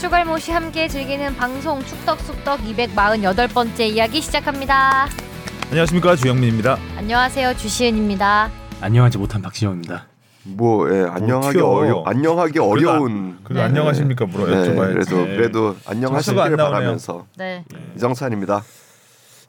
추갈모시 함께 즐기는 방송 축덕숙덕 248번째 이야기 시작합니다. 안녕하십니까 주영민입니다. 안녕하세요 주시은입니다. 안녕하지 못한 박시영입니다. 뭐 예, 안녕하기 튀어. 어려 안녕하기 어려운 그래도 네. 안녕하십니까 물어 네, 여쭤봐야지. 그래도 네. 그래도 안 안녕하시길. 바라면서 네. 이정찬입니다.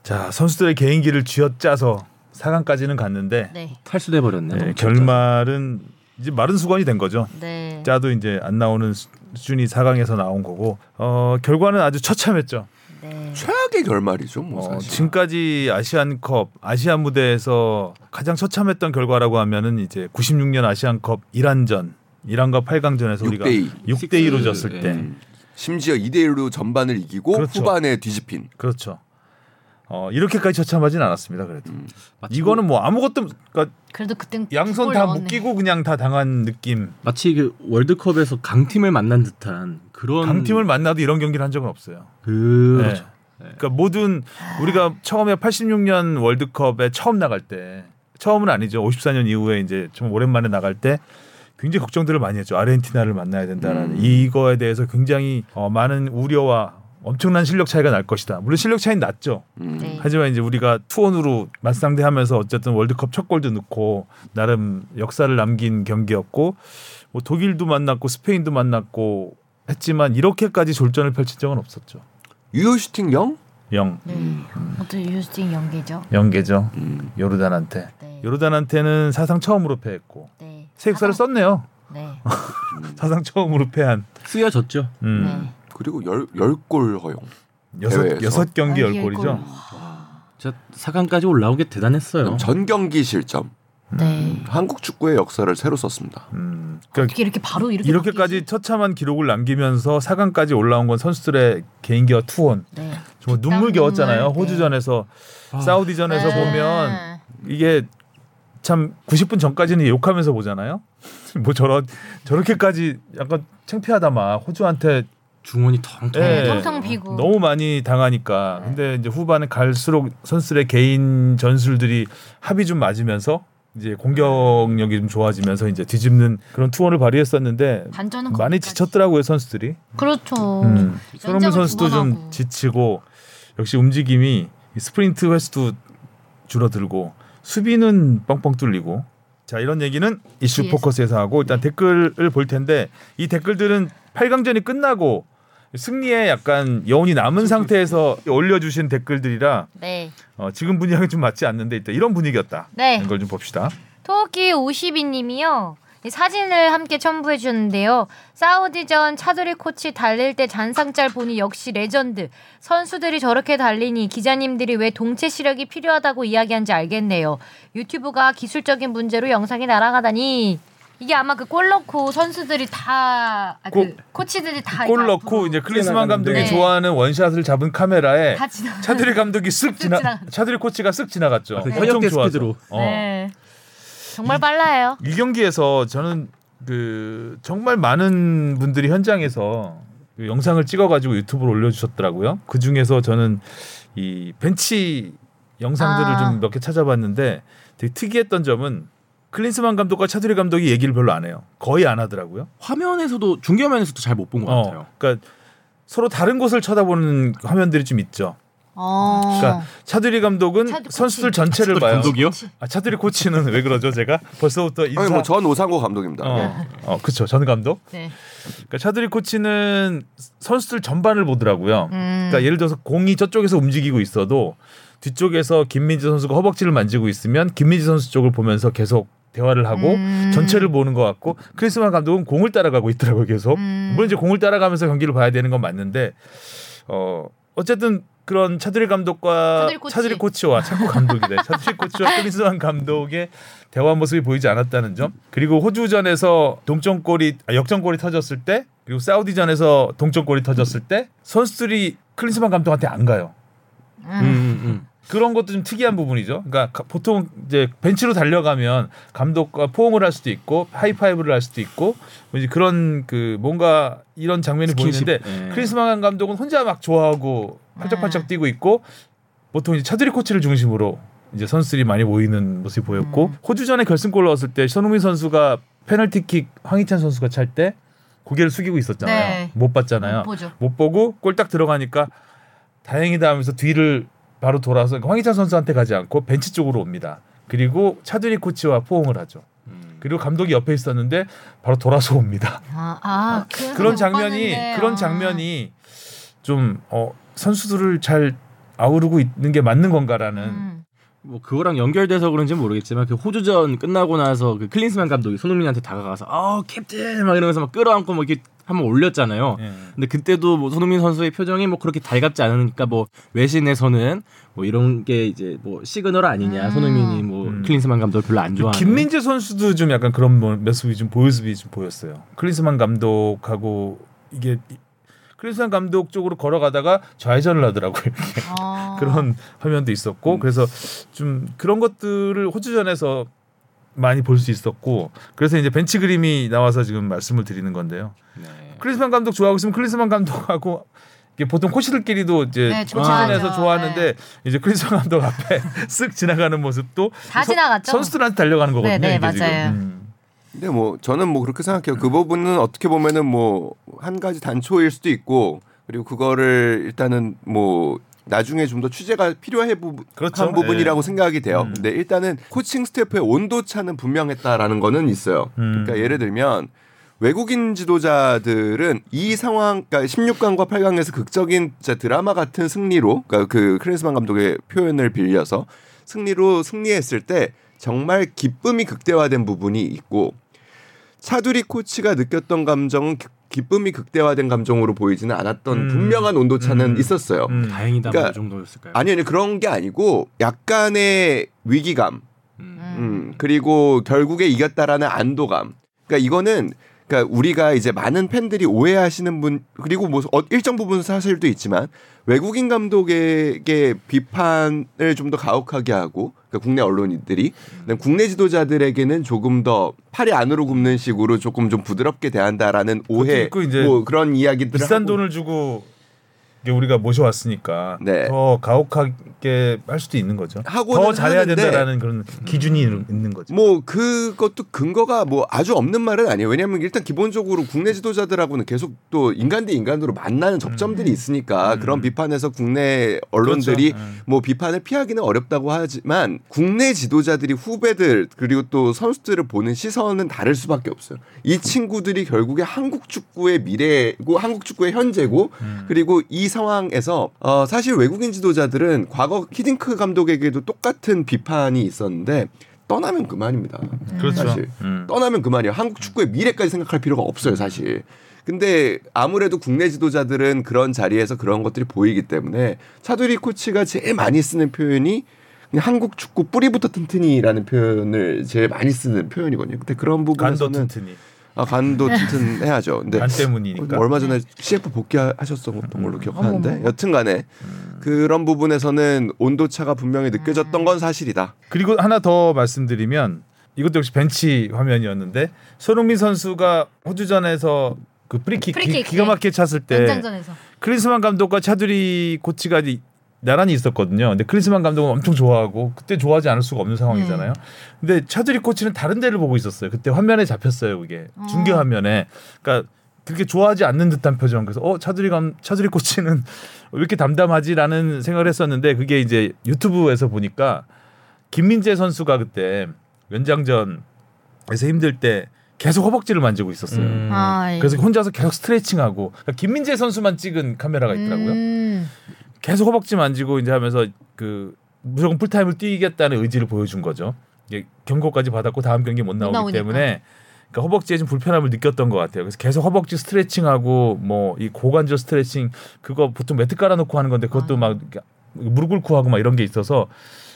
자 선수들의 개인기를 쥐어짜서 4강까지는 갔는데 네. 탈수돼 버렸네. 네, 결말은 이제 마른 수건이 된 거죠. 네. 짜도 이제 안 나오는 준이 4강에서 나온 거고 어, 결과는 아주 처참했죠. 네. 최악의 결말이죠, 뭐 어, 사실. 지금까지 아시안컵 아시아 무대에서 가장 처참했던 결과라고 하면은 이제 96년 아시안컵 이란전 이란과 8강전에서 우리가 6대2. 6대 2로 졌을 예. 때 음. 심지어 2대 1로 전반을 이기고 그렇죠. 후반에 뒤집힌. 그렇죠. 어, 이렇게까지 처참하진 않았습니다. 그래도 음. 이거는 뭐 아무것도 그러니까 그래도 그땐 양손 골다 넣었네. 묶이고 그냥 다 당한 느낌. 마치 그 월드컵에서 강팀을 만난 듯한 그런 강팀을 만나도 이런 경기를 한 적은 없어요. 그렇죠. 네. 그러니까 모든 우리가 처음에 86년 월드컵에 처음 나갈 때 처음은 아니죠. 54년 이후에 이제 좀 오랜만에 나갈 때 굉장히 걱정들을 많이 했죠. 아르헨티나를 만나야 된다라는 음. 이거에 대해서 굉장히 어, 많은 우려와 엄청난 실력 차이가 날 것이다. 물론 실력 차이는 났죠. 음. 네. 하지만 이제 우리가 투혼으로 맞상대하면서 어쨌든 월드컵 첫 골도 넣고 나름 역사를 남긴 경기였고 뭐 독일도 만났고 스페인도 만났고 했지만 이렇게까지 졸전을 펼친 적은 없었죠. 유효 슈팅 0? 영 네. 어떤 유스팅 연계죠. 영계죠. 음. 요르단한테. 네. 요르단한테는 사상 처음으로 패했고 네. 새 역사를 썼네요. 네. 사상 처음으로 패한. 쓰여졌죠. 음. 네. 그리고 열, 10골 허용. 여섯 경기 아, 열열 골이죠. 골. 저 4강까지 올라온 게 대단했어요. 전 경기 실점. 네. 한국 축구의 역사를 새로 썼습니다. 음. 그러니까 어떻게 이렇게 바로 이렇게 이렇게까지? 처참한 기록을 남기면서 4강까지 올라온 건 선수들의 개인기와 투혼. 네. 정말 눈물 땀, 겨웠잖아요. 눈물. 네. 호주전에서 사우디전에서 네. 보면 이게 참 90분 전까지는 욕하면서 보잖아요. 뭐 저런 저렇게까지 약간 창피하다 막 호주한테 중원이 텅텅. 예, 텅텅 비고. 너무 많이 당하니까. 근데 이제 후반에 갈수록 선수들의 개인 전술들이 합이 좀 맞으면서 이제 공격력이 좀 좋아지면서 이제 뒤집는 그런 투혼을 발휘했었는데 반전은 많이 거기까지. 지쳤더라고요 선수들이. 그렇죠. 음. 손흥민 선수도 좀. 지치고 역시 움직임이 이 스프린트 횟수도 줄어들고 수비는 뻥뻥 뚫리고 자 이런 얘기는 이슈 뒤에서. 포커스에서 하고 일단 네. 댓글을 볼 텐데 이 댓글들은 8강전이 끝나고 승리에 약간 여운이 남은 상태에서 올려주신 댓글들이라 네. 어, 지금 분위기랑 좀 맞지 않는데 일단 이런 분위기였다. 네. 이걸 좀 봅시다. 토끼 52님이요. 이 사진을 함께 첨부해 주셨는데요. 사우디전 차두리 코치 달릴 때 잔상짤 보니 역시 레전드. 선수들이 저렇게 달리니 기자님들이 왜 동체 시력이 필요하다고 이야기한지 알겠네요. 유튜브가 기술적인 문제로 영상이 날아가다니 이게 아마 그 골 넣고 선수들이 다 아, 그 골- 코치들이 다 골 넣고 이제 클리스만 감독이 네. 좋아하는 원샷을 잡은 카메라에 다 지나. 차두리 감독이 쓱 지나 지나갔죠. 차두리 코치가 쓱 지나갔죠. 아, 그 엄청 현역 좋아서. 데스크드로. 어. 네. 정말 빨라요. 이 경기에서 저는 그 정말 많은 분들이 현장에서 그 영상을 찍어가지고 유튜브로 올려주셨더라고요. 그 중에서 저는 이 벤치 영상들을 아. 좀 몇 개 찾아봤는데 되게 특이했던 점은 클린스만 감독과 차두리 감독이 얘기를 별로 안 해요. 거의 안 하더라고요. 화면에서도 중계화면에서도 잘 못 본 것 같아요. 어, 그러니까 서로 다른 곳을 쳐다보는 화면들이 좀 있죠. 어. 그러니까 차두리 감독은 차두리. 선수들 전체를 차두리 봐요. 감독이요? 아, 차두리 코치는 왜 그러죠? 제가 벌써부터 인사. 아니 뭐전 오상호 감독입니다. 어, 어, 그렇죠. 전 감독. 네. 그러니까 차두리 코치는 선수들 전반을 보더라고요. 음. 그러니까 예를 들어서 공이 저쪽에서 움직이고 있어도 뒤쪽에서 김민지 선수가 허벅지를 만지고 있으면 김민지 선수 쪽을 보면서 계속 대화를 하고 음. 전체를 보는 것 같고 크리스만 감독은 공을 따라가고 있더라고요 계속. 음. 물론 이제 공을 따라가면서 경기를 봐야 되는 건 맞는데 어 어쨌든 그런 차두리 감독과 차두리 코치. 차두리 코치와 자꾸 감독이래 차두리 코치와 크리스만 감독의 대화 모습이 보이지 않았다는 점 그리고 호주전에서 동점골이 아, 역전골이 터졌을 때 그리고 사우디전에서 동점골이 터졌을 때 선수들이 클린스만 감독한테 안 가요. 음, 음, 음. 그런 것도 좀 특이한 부분이죠. 그러니까 가- 보통 이제 벤치로 달려가면 감독과 포옹을 할 수도 있고 하이파이브를 할 수도 있고 뭐 이제 그런 그 뭔가 이런 장면이 스킨십. 보이는데 예. 크리스만 감독은 혼자 막 좋아하고 팔짝팔짝 뛰고 있고 보통 이제 차두리 코치를 중심으로 이제 선수들이 많이 모이는 모습이 보였고 음. 호주전에 결승골 넣었을 때 손흥민 선수가 페널티킥 황희찬 선수가 찰 때 고개를 숙이고 있었잖아요. 네. 못 봤잖아요. 보죠. 못 보고 골 딱 들어가니까 다행이다 하면서 뒤를 바로 돌아서 황희찬 선수한테 가지 않고 벤치 쪽으로 옵니다. 그리고 차두리 코치와 포옹을 하죠. 음. 그리고 감독이 옆에 있었는데 바로 돌아서 옵니다. 아, 아 그, 그런 못 장면이 봤는데. 그런 아. 장면이 좀 어, 선수들을 잘 아우르고 있는 게 맞는 건가라는 음. 뭐 그거랑 연결돼서 그런지 는 모르겠지만 그 호주전 끝나고 나서 그 클린스만 감독이 손흥민한테 다가가서 아 캡틴 막 이러면서 막 끌어안고 막 이렇게 한번 올렸잖아요. 예. 근데 그때도 뭐 손흥민 선수의 표정이 뭐 그렇게 달갑지 않으니까 뭐 외신에서는 뭐 이런 게 이제 뭐 시그널 아니냐 음. 손흥민이 뭐 음. 클린스만 감독 을 별로 안 좋아하는 김민재 선수도 좀 약간 그런 모- 모습이 좀 모습이 좀 보였어요. 클린스만 감독하고 이게 이- 클린스만 감독 쪽으로 걸어가다가 좌회전을 하더라고요. 이렇게. 아. 그런 화면도 있었고 음. 그래서 좀 그런 것들을 호주전에서 많이 볼 수 있었고 그래서 이제 벤치 그림이 나와서 지금 말씀을 드리는 건데요. 네. 클린스만 감독 좋아하고 있으면 클린스만 감독하고 이게 보통 코치들끼리도 이제 네, 호주전에서 좋아하죠. 좋아하는데 이제 클린스만 감독 앞에 쓱 지나가는 모습도 다 선- 지나갔죠? 선수들한테 달려가는 거거든요. 네, 네, 이게 맞아요. 지금. 음. 근데 뭐 저는 뭐 그렇게 생각해요. 그 부분은 어떻게 보면은 뭐 한 가지 단초일 수도 있고 그리고 그거를 일단은 뭐 나중에 좀 더 취재가 필요해 부, 그렇죠. 한 부분이라고 네. 생각이 돼요. 음. 근데 일단은 코칭 스태프의 온도 차는 분명했다라는 거는 있어요. 음. 그러니까 예를 들면 외국인 지도자들은 이 상황, 그러니까 16강과 8강에서 극적인 드라마 같은 승리로, 그러니까 그 크리스만 감독의 표현을 빌려서 승리로 승리했을 때 정말 기쁨이 극대화된 부분이 있고 차두리 코치가 느꼈던 감정은 기- 기쁨이 극대화된 감정으로 보이지는 않았던 음. 분명한 온도차는 음. 있었어요. 음. 다행이다 그러니까 뭐 정도였을까요? 아니 아니 그런 게 아니고 약간의 위기감, 음. 음, 그리고 결국에 이겼다라는 안도감. 그러니까 이거는 그러니까 우리가 이제 많은 팬들이 오해하시는 분 그리고 뭐 어, 일정 부분 사실도 있지만 외국인 감독에게 비판을 좀 더 가혹하게 하고 그러니까 국내 언론인들이 국내 지도자들에게는 조금 더 팔이 안으로 굽는 식으로 조금 좀 부드럽게 대한다라는 오해 뭐 그런 이야기들을 비싼 돈을 주고 우리가 모셔왔으니까 네. 더 가혹하게 할 수도 있는 거죠. 더 잘해야 된다라는 그런 기준이 있는 거죠. 뭐 그것도 근거가 뭐 아주 없는 말은 아니에요. 왜냐하면 일단 기본적으로 국내 지도자들하고는 계속 또 인간 대 인간으로 만나는 접점들이 있으니까 음. 그런 비판에서 국내 언론들이 그렇죠. 음. 뭐 비판을 피하기는 어렵다고 하지만 국내 지도자들이 후배들 그리고 또 선수들을 보는 시선은 다를 수밖에 없어요. 이 친구들이 결국에 한국 축구의 미래고 한국 축구의 현재고 음. 그리고 이 상황에서 어 사실 외국인 지도자들은 과거 히딩크 감독에게도 똑같은 비판이 있었는데 떠나면 그만입니다. 그렇죠. 사실 음. 떠나면 그만이에요. 한국 축구의 미래까지 생각할 필요가 없어요, 사실. 근데 아무래도 국내 지도자들은 그런 자리에서 그런 것들이 보이기 때문에 차두리 코치가 제일 많이 쓰는 표현이 그냥 한국 축구 뿌리부터 튼튼이라는 표현을 제일 많이 쓰는 표현이거든요. 근데 그런 간도 부분에서는 튼튼히 아, 간도 튼튼해야죠. 근데 간 때문이니까. 뭐 얼마 전에 CF 복귀하셨던 걸로 기억하는데 어머머. 여튼간에 그런 부분에서는 온도 차가 분명히 느껴졌던 건 사실이다. 그리고 하나 더 말씀드리면 이것도 역시 벤치 화면이었는데 손흥민 선수가 호주전에서 그 프리킥, 프리킥, 기, 가 막히게 찼을 때 연장전에서 클린스만 감독과 차두리 코치가 이- 나란히 있었거든요. 근데 클린스만 감독은 엄청 좋아하고 그때 좋아하지 않을 수가 없는 상황이잖아요. 근데 차두리 코치는 다른 데를 보고 있었어요. 그때 화면에 잡혔어요. 그게 중계 어. 화면에. 그러니까 그렇게 좋아하지 않는 듯한 표정. 그래서 어 차두리 감 차두리 코치는 왜 이렇게 담담하지라는 생각을 했었는데 그게 이제 유튜브에서 보니까 김민재 선수가 그때 연장전에서 힘들 때 계속 허벅지를 만지고 있었어요. 음. 아, 예. 그래서 혼자서 계속 스트레칭하고 그러니까 김민재 선수만 찍은 카메라가 있더라고요. 음. 계속 허벅지 만지고 이제 하면서 그 무조건 풀타임을 뛰겠다는 의지를 보여준 거죠. 이게 경고까지 받았고 다음 경기 못 나오기 나오니까. 때문에 그러니까 허벅지에 좀 불편함을 느꼈던 것 같아요. 그래서 계속 허벅지 스트레칭하고 뭐 이 고관절 스트레칭 그거 보통 매트 깔아놓고 하는 건데 그것도 아. 막 무릎 꿇고 하고 막 이런 게 있어서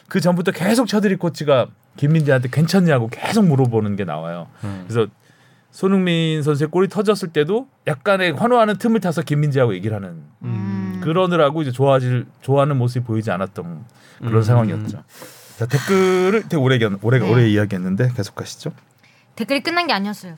그 전부터 계속 차드리 코치가 김민재한테 괜찮냐고 계속 물어보는 게 나와요. 음. 그래서 손흥민 선수의 골이 터졌을 때도 약간의 환호하는 틈을 타서 김민재하고 얘기를 하는 음. 그러느라고 이제 좋아질 좋아하는 모습이 보이지 않았던 그런 음. 상황이었죠. 자 댓글을 되게 오래 오래 네. 오래 이야기했는데 계속 가시죠. 댓글이 끝난 게 아니었어요.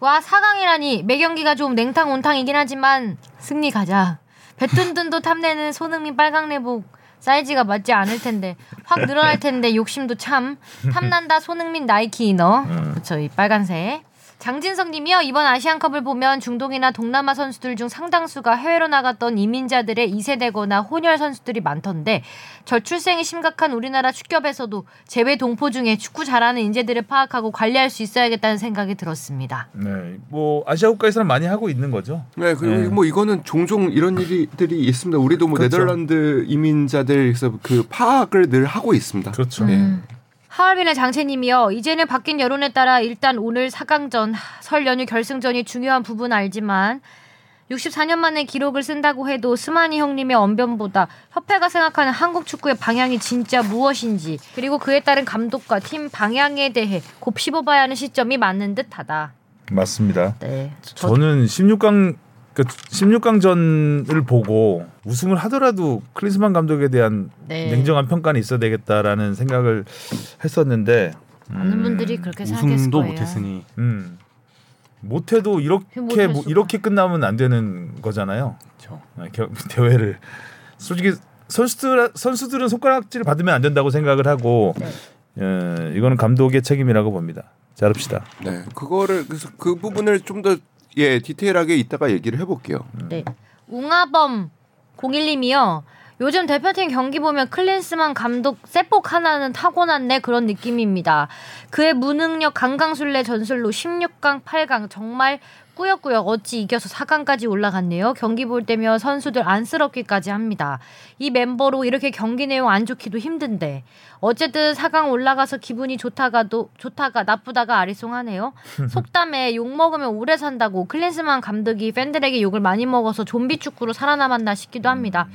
와 4강이라니 매 경기가 좀 냉탕 온탕이긴 하지만 승리 가자. 배tuntun도 탐내는 손흥민 빨강 내복 사이즈가 맞지 않을 텐데 확 늘어날 텐데 욕심도 참 탐난다 손흥민 나이키 이너 음. 그쵸 이 빨간색 장진성 님이요 이번 아시안컵을 보면 중동이나 동남아 선수들 중 상당수가 해외로 나갔던 이민자들의 2세대거나 혼혈 선수들이 많던데 저출생이 심각한 우리나라 축협에서도 제외 동포 중에 축구 잘하는 인재들을 파악하고 관리할 수 있어야겠다는 생각이 들었습니다. 네, 뭐 아시아 국가에서는 많이 하고 있는 거죠. 네, 그리고 네. 뭐 이거는 종종 이런 일들이 있습니다. 우리도 뭐 그렇죠. 네덜란드 이민자들에서 그 파악을 늘 하고 있습니다. 그렇죠. 네. 음. 하얼빈의 장채님이요. 이제는 바뀐 여론에 따라 일단 오늘 4강전 설 연휴 결승전이 중요한 부분 알지만 64년 만에 기록을 쓴다고 해도 스마니 형님의 언변보다 협회가 생각하는 한국 축구의 방향이 진짜 무엇인지 그리고 그에 따른 감독과 팀 방향에 대해 곱씹어봐야 하는 시점이 맞는 듯하다. 맞습니다. 네. 저, 저는 16강 그 16강전을 보고 우승을 하더라도 클린스만 감독에 대한 네. 냉정한 평가는 있어야 되겠다라는 생각을 했었는데 많은 분들이 그렇게 생각했을 우승도 거예요. 못했으니 음, 못해도 이렇게 뭐 이렇게 끝나면 안 되는 거잖아요. 그렇죠. 아, 겨- 대회를 솔직히 선수들 선수들은 손가락질 받으면 안 된다고 생각을 하고 네. 예, 이거는 감독의 책임이라고 봅니다. 잘합시다. 네, 그거를 그래서 그 부분을 좀 더 예 디테일하게 이따가 얘기를 해볼게요. 네. 웅아범 01님이요. 요즘 대표팀 경기 보면 클린스만 감독 세폭 하나는 타고났네 그런 느낌입니다. 그의 무능력 강강술래 전술로 16강, 8강 정말 꾸역꾸역 어찌 이겨서 4강까지 올라갔네요. 경기 볼 때면 선수들 안쓰럽기까지 합니다. 이 멤버로 이렇게 경기 내용 안 좋기도 힘든데 어쨌든 4강 올라가서 기분이 좋다가도 좋다가 나쁘다가 아리송하네요. 속담에 욕 먹으면 오래 산다고 클린스만 감독이 팬들에게 욕을 많이 먹어서 좀비 축구로 살아남았나 싶기도 합니다.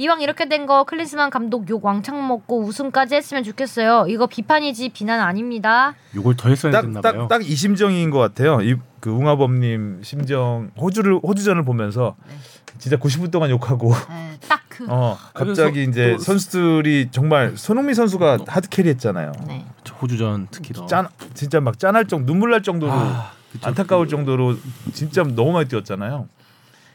이왕 이렇게 된 거 클린스만 감독 욕 왕창 먹고 우승까지 했으면 좋겠어요. 이거 비판이지 비난 아닙니다. 요걸 더 했어야 됐나 봐요. 딱딱딱 이 심정인 것 같아요. 이 그 웅하범님 심정 호주를 호주전을 보면서 네. 진짜 90분 동안 욕하고 딱 그. 어 갑자기 그래서 이제 또- 선수들이 정말 손흥민 선수가 하드 캐리했잖아요. 네. 저 호주전 특히 더. 짠 진짜 막 짠할 정도 눈물 날 정도로 아, 그쵸. 안타까울 정도로 진짜 너무 많이 뛰었잖아요.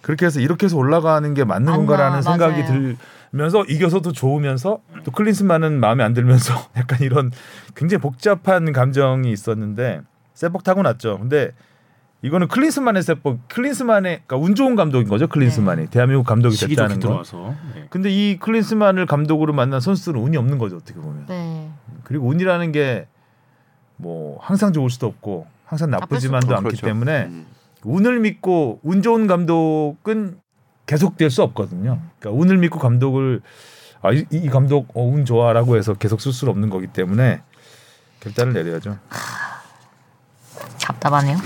그렇게 해서 이렇게 해서 올라가는 게 맞는 맞나, 건가라는 생각이 맞아요. 들면서 이겨서도 좋으면서 또 클린스만은 마음에 안 들면서 약간 이런 굉장히 복잡한 감정이 있었는데 세뻑 타고 났죠. 근데 이거는 클린스만의 세뻑, 클린스만의 그러니까 운 좋은 감독인 거죠. 클린스만이 대한민국 감독이 됐다는 거. 들어와서. 네. 근데 이 클린스만을 감독으로 만난 선수들은 운이 없는 거죠. 어떻게 보면. 네. 그리고 운이라는 게 뭐 항상 좋을 수도 없고 항상 나쁘지만도 않기 그렇죠. 때문에 음. 운을 믿고 운 좋은 감독은 계속될 수 없거든요. 그러니까 운을 믿고 감독을 아, 이, 이 감독 어, 운 좋아라고 해서 계속 쓸 수는 없는 거기 때문에 결단을 내려야죠. 답답하네요.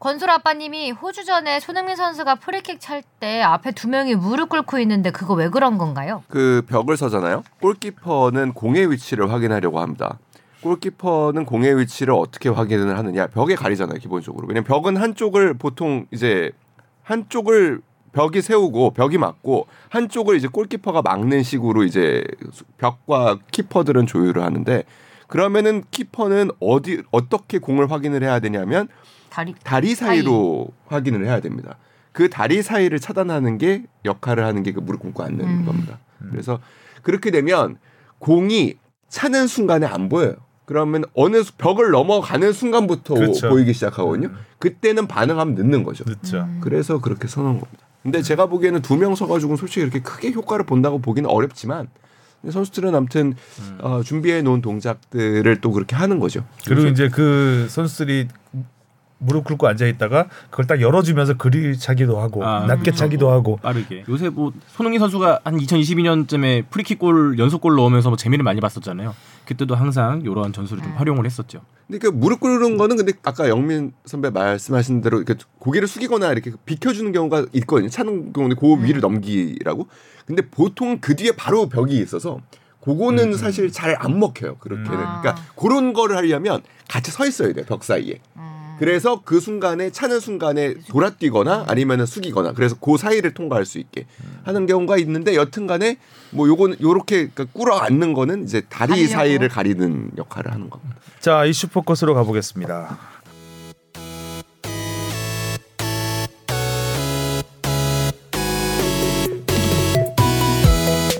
건술 아빠님이 호주전에 손흥민 선수가 프리킥 찰 때 앞에 두 명이 무릎 꿇고 있는데 그거 왜 그런 건가요? 그 벽을 서잖아요. 골키퍼는 공의 위치를 확인하려고 합니다. 골키퍼는 공의 위치를 어떻게 확인을 하느냐? 벽에 가리잖아요, 기본적으로. 왜냐면 벽은 한쪽을 보통 이제 한쪽을 벽이 세우고 벽이 막고 한쪽을 이제 골키퍼가 막는 식으로 이제 벽과 키퍼들은 조율을 하는데 그러면은 키퍼는 어디 어떻게 공을 확인을 해야 되냐면 다리 다리 사이로 확인을 해야 됩니다. 그 다리 사이를 차단하는 게 역할을 하는 게 그 무릎 꿇고 앉는 음. 겁니다. 그래서 그렇게 되면 공이 차는 순간에 안 보여요. 그러면 어느 수- 벽을 넘어가는 순간부터 그렇죠. 보이기 시작하거든요. 그때는 반응하면 늦는 거죠. 늦죠. 음. 그래서 그렇게 서는 겁니다. 근데 제가 보기에는 두 명 서가지고는 솔직히 이렇게 크게 효과를 본다고 보기는 어렵지만 선수들은 아무튼 어, 준비해 놓은 동작들을 또 그렇게 하는 거죠. 그리고 이제 그 선수들이 무릎 꿇고 앉아 있다가 그걸 딱 열어주면서 그리 차기도 하고 아, 낮게 그렇죠. 차기도 하고 빠르게. 요새 뭐 손흥민 선수가 한 2022년쯤에 프리킥골 연속골 넣으면서 뭐 재미를 많이 봤었잖아요. 그때도 항상 이러한 전술을 좀 활용을 했었죠. 근데 그 무릎 꿇는 거는 근데 아까 영민 선배 말씀하신 대로 이렇게 고개를 숙이거나 이렇게 비켜주는 경우가 있거든요. 차는 경우는 그 위를 넘기라고. 근데 보통 그 뒤에 바로 벽이 있어서 그거는 사실 잘 안 먹혀요. 그렇게는. 아. 그러니까 그런 거를 하려면 같이 서 있어야 돼요. 벽 사이에. 그래서 그 순간에 차는 순간에 돌아뛰거나 아니면은 숙이거나 그래서 그 사이를 통과할 수 있게 하는 경우가 있는데 여튼간에 뭐 요거는 요렇게 그러니까 꿇어 앉는 거는 이제 다리 가리려고. 사이를 가리는 역할을 하는 겁니다. 자 이슈 포커스로 가보겠습니다.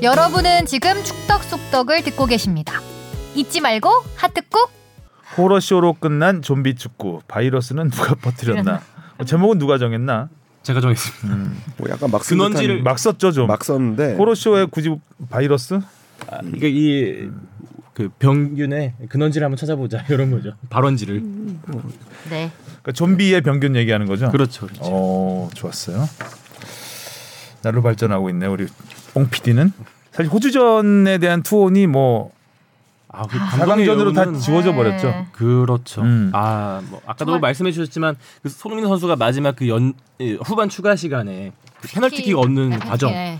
여러분은 지금 축덕 속덕을 듣고 계십니다. 잊지 말고 하트 꾹. 호러쇼로 끝난 좀비 축구 바이러스는 누가 퍼뜨렸나? 어, 제목은 누가 정했나? 제가 정했습니다. 뭐 약간 막 근원지를 막 썼죠 좀. 막 썼는데 호러쇼에 굳이 바이러스? 아, 이게 이그 병균의 근원지를 한번 찾아보자 이런 거죠. 발원지를. 네. 그러니까 좀비의 병균 얘기하는 거죠. 그렇죠. 그렇죠. 어 좋았어요. 날로 발전하고 있네 우리 뽕 PD는. 사실 호주전에 대한 투혼이 뭐 아, 그 사강전으로 다 지워져 버렸죠. 네. 그렇죠. 음. 아, 뭐 아까도 정말- 말씀해 주셨지만 그 손흥민 선수가 마지막 그 연 후반 추가 시간에 그 페널티킥 얻는 네, 과정. 네.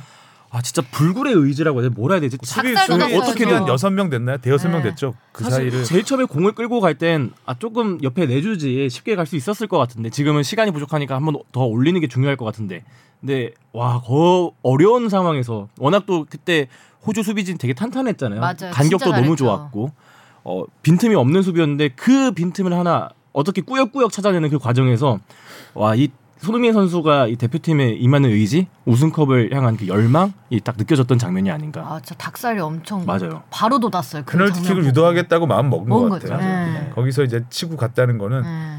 아, 진짜 불굴의 의지라고 해야 돼. 뭐라 해야 되지? 수비 작살 수비 어떻게든 지금. 여섯 명 됐나요? 대여섯 명 네. 됐죠. 그 사실 사이를 제일 처음에 공을 끌고 갈 땐 아, 조금 옆에 내주지 쉽게 갈 수 있었을 것 같은데 지금은 시간이 부족하니까 한 번 더 올리는 게 중요할 것 같은데 근데 와, 거 어려운 상황에서 워낙 또 그때 호주 수비진 되게 탄탄했잖아요. 맞아요. 간격도 너무. 좋았고 어, 빈틈이 없는 수비였는데 그 빈틈을 하나 어떻게 꾸역꾸역 찾아내는 그 과정에서 와, 이 손흥민 선수가 이 대표팀에 임하는 의지, 우승컵을 향한 그 열망이 딱 느껴졌던 장면이 아닌가. 아, 진짜 닭살이 엄청 맞아요. 바로 돋았어요. 그 페널티킥을 보고. 유도하겠다고 마음 먹은 먹은 것. 같아요. 네. 거기서 이제 치고 갔다는 거는 네.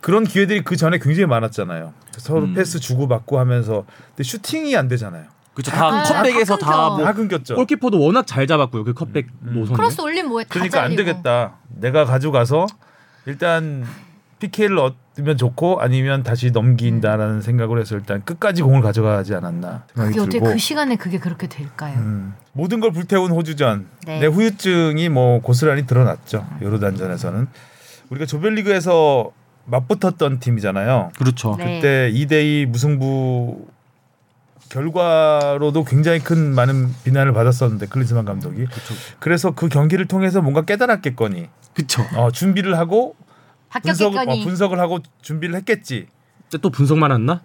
그런 기회들이 그 전에 굉장히 많았잖아요. 서로 음. 패스 주고 받고 하면서 근데 슈팅이 안 되잖아요. 그렇죠. 다 아, cutback에서 다 다. 뭐다 끊겼죠. 골키퍼도 워낙 잘 잡았고요. 그 cutback 음. 노선을. 크로스 올린 뭐에 다 그러니까 안 잘리고. 되겠다. 내가 가져가서 일단 PK를 얻으면 좋고 아니면 다시 넘긴다라는 생각을 해서 일단 끝까지 공을 가져가지 않았나 생각이 그게 어떻게 들고 그 시간에 그게 그렇게 될까요? 음, 모든 걸 불태운 호주전 네. 내 후유증이 뭐 고스란히 드러났죠 요르단전에서는 우리가 조별리그에서 맞붙었던 팀이잖아요. 그렇죠. 네. 그때 2대2 무승부 결과로도 굉장히 큰 많은 비난을 받았었는데 클린스만 감독이 그래서 그 경기를 통해서 뭔가 깨달았겠거니 그렇죠. 어, 준비를 하고 분석을, 어. 분석을 하고 준비를 했겠지 또 분석만 했나?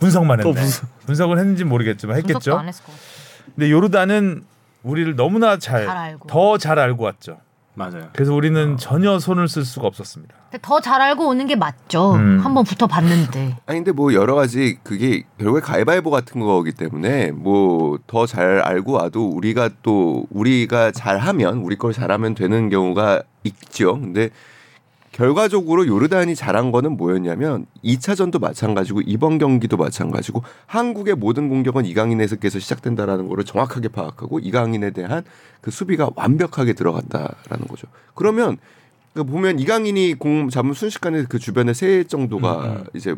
분석만 또 했네 분석. 분석 을 했는지 모르겠지만 분석도 했겠죠 안 했을 것 같아요. 근데 요르단은 우리를 너무나 잘잘 알고. 더잘 알고 왔죠 맞아요. 그래서 우리는 전혀 손을 쓸 수가 없었습니다 더 잘 알고 오는 게 맞죠. 음. 한번 붙어 봤는데. 아니 근데 뭐 여러 가지 그게 결국에 가위바위보 같은 거기 때문에 뭐 더 잘 알고 와도 우리가 또 우리가 잘하면 우리 걸 잘하면 되는 경우가 있죠. 근데 결과적으로 요르단이 잘한 거는 뭐였냐면 2차전도 마찬가지고 이번 경기도 마찬가지고 한국의 모든 공격은 이강인에서께서 시작된다라는 거를 정확하게 파악하고 이강인에 대한 그 수비가 완벽하게 들어갔다라는 거죠. 그러면 그 보면 이강인이 공 잡으면 순식간에 그 주변에 세 정도가 음, 음. 이제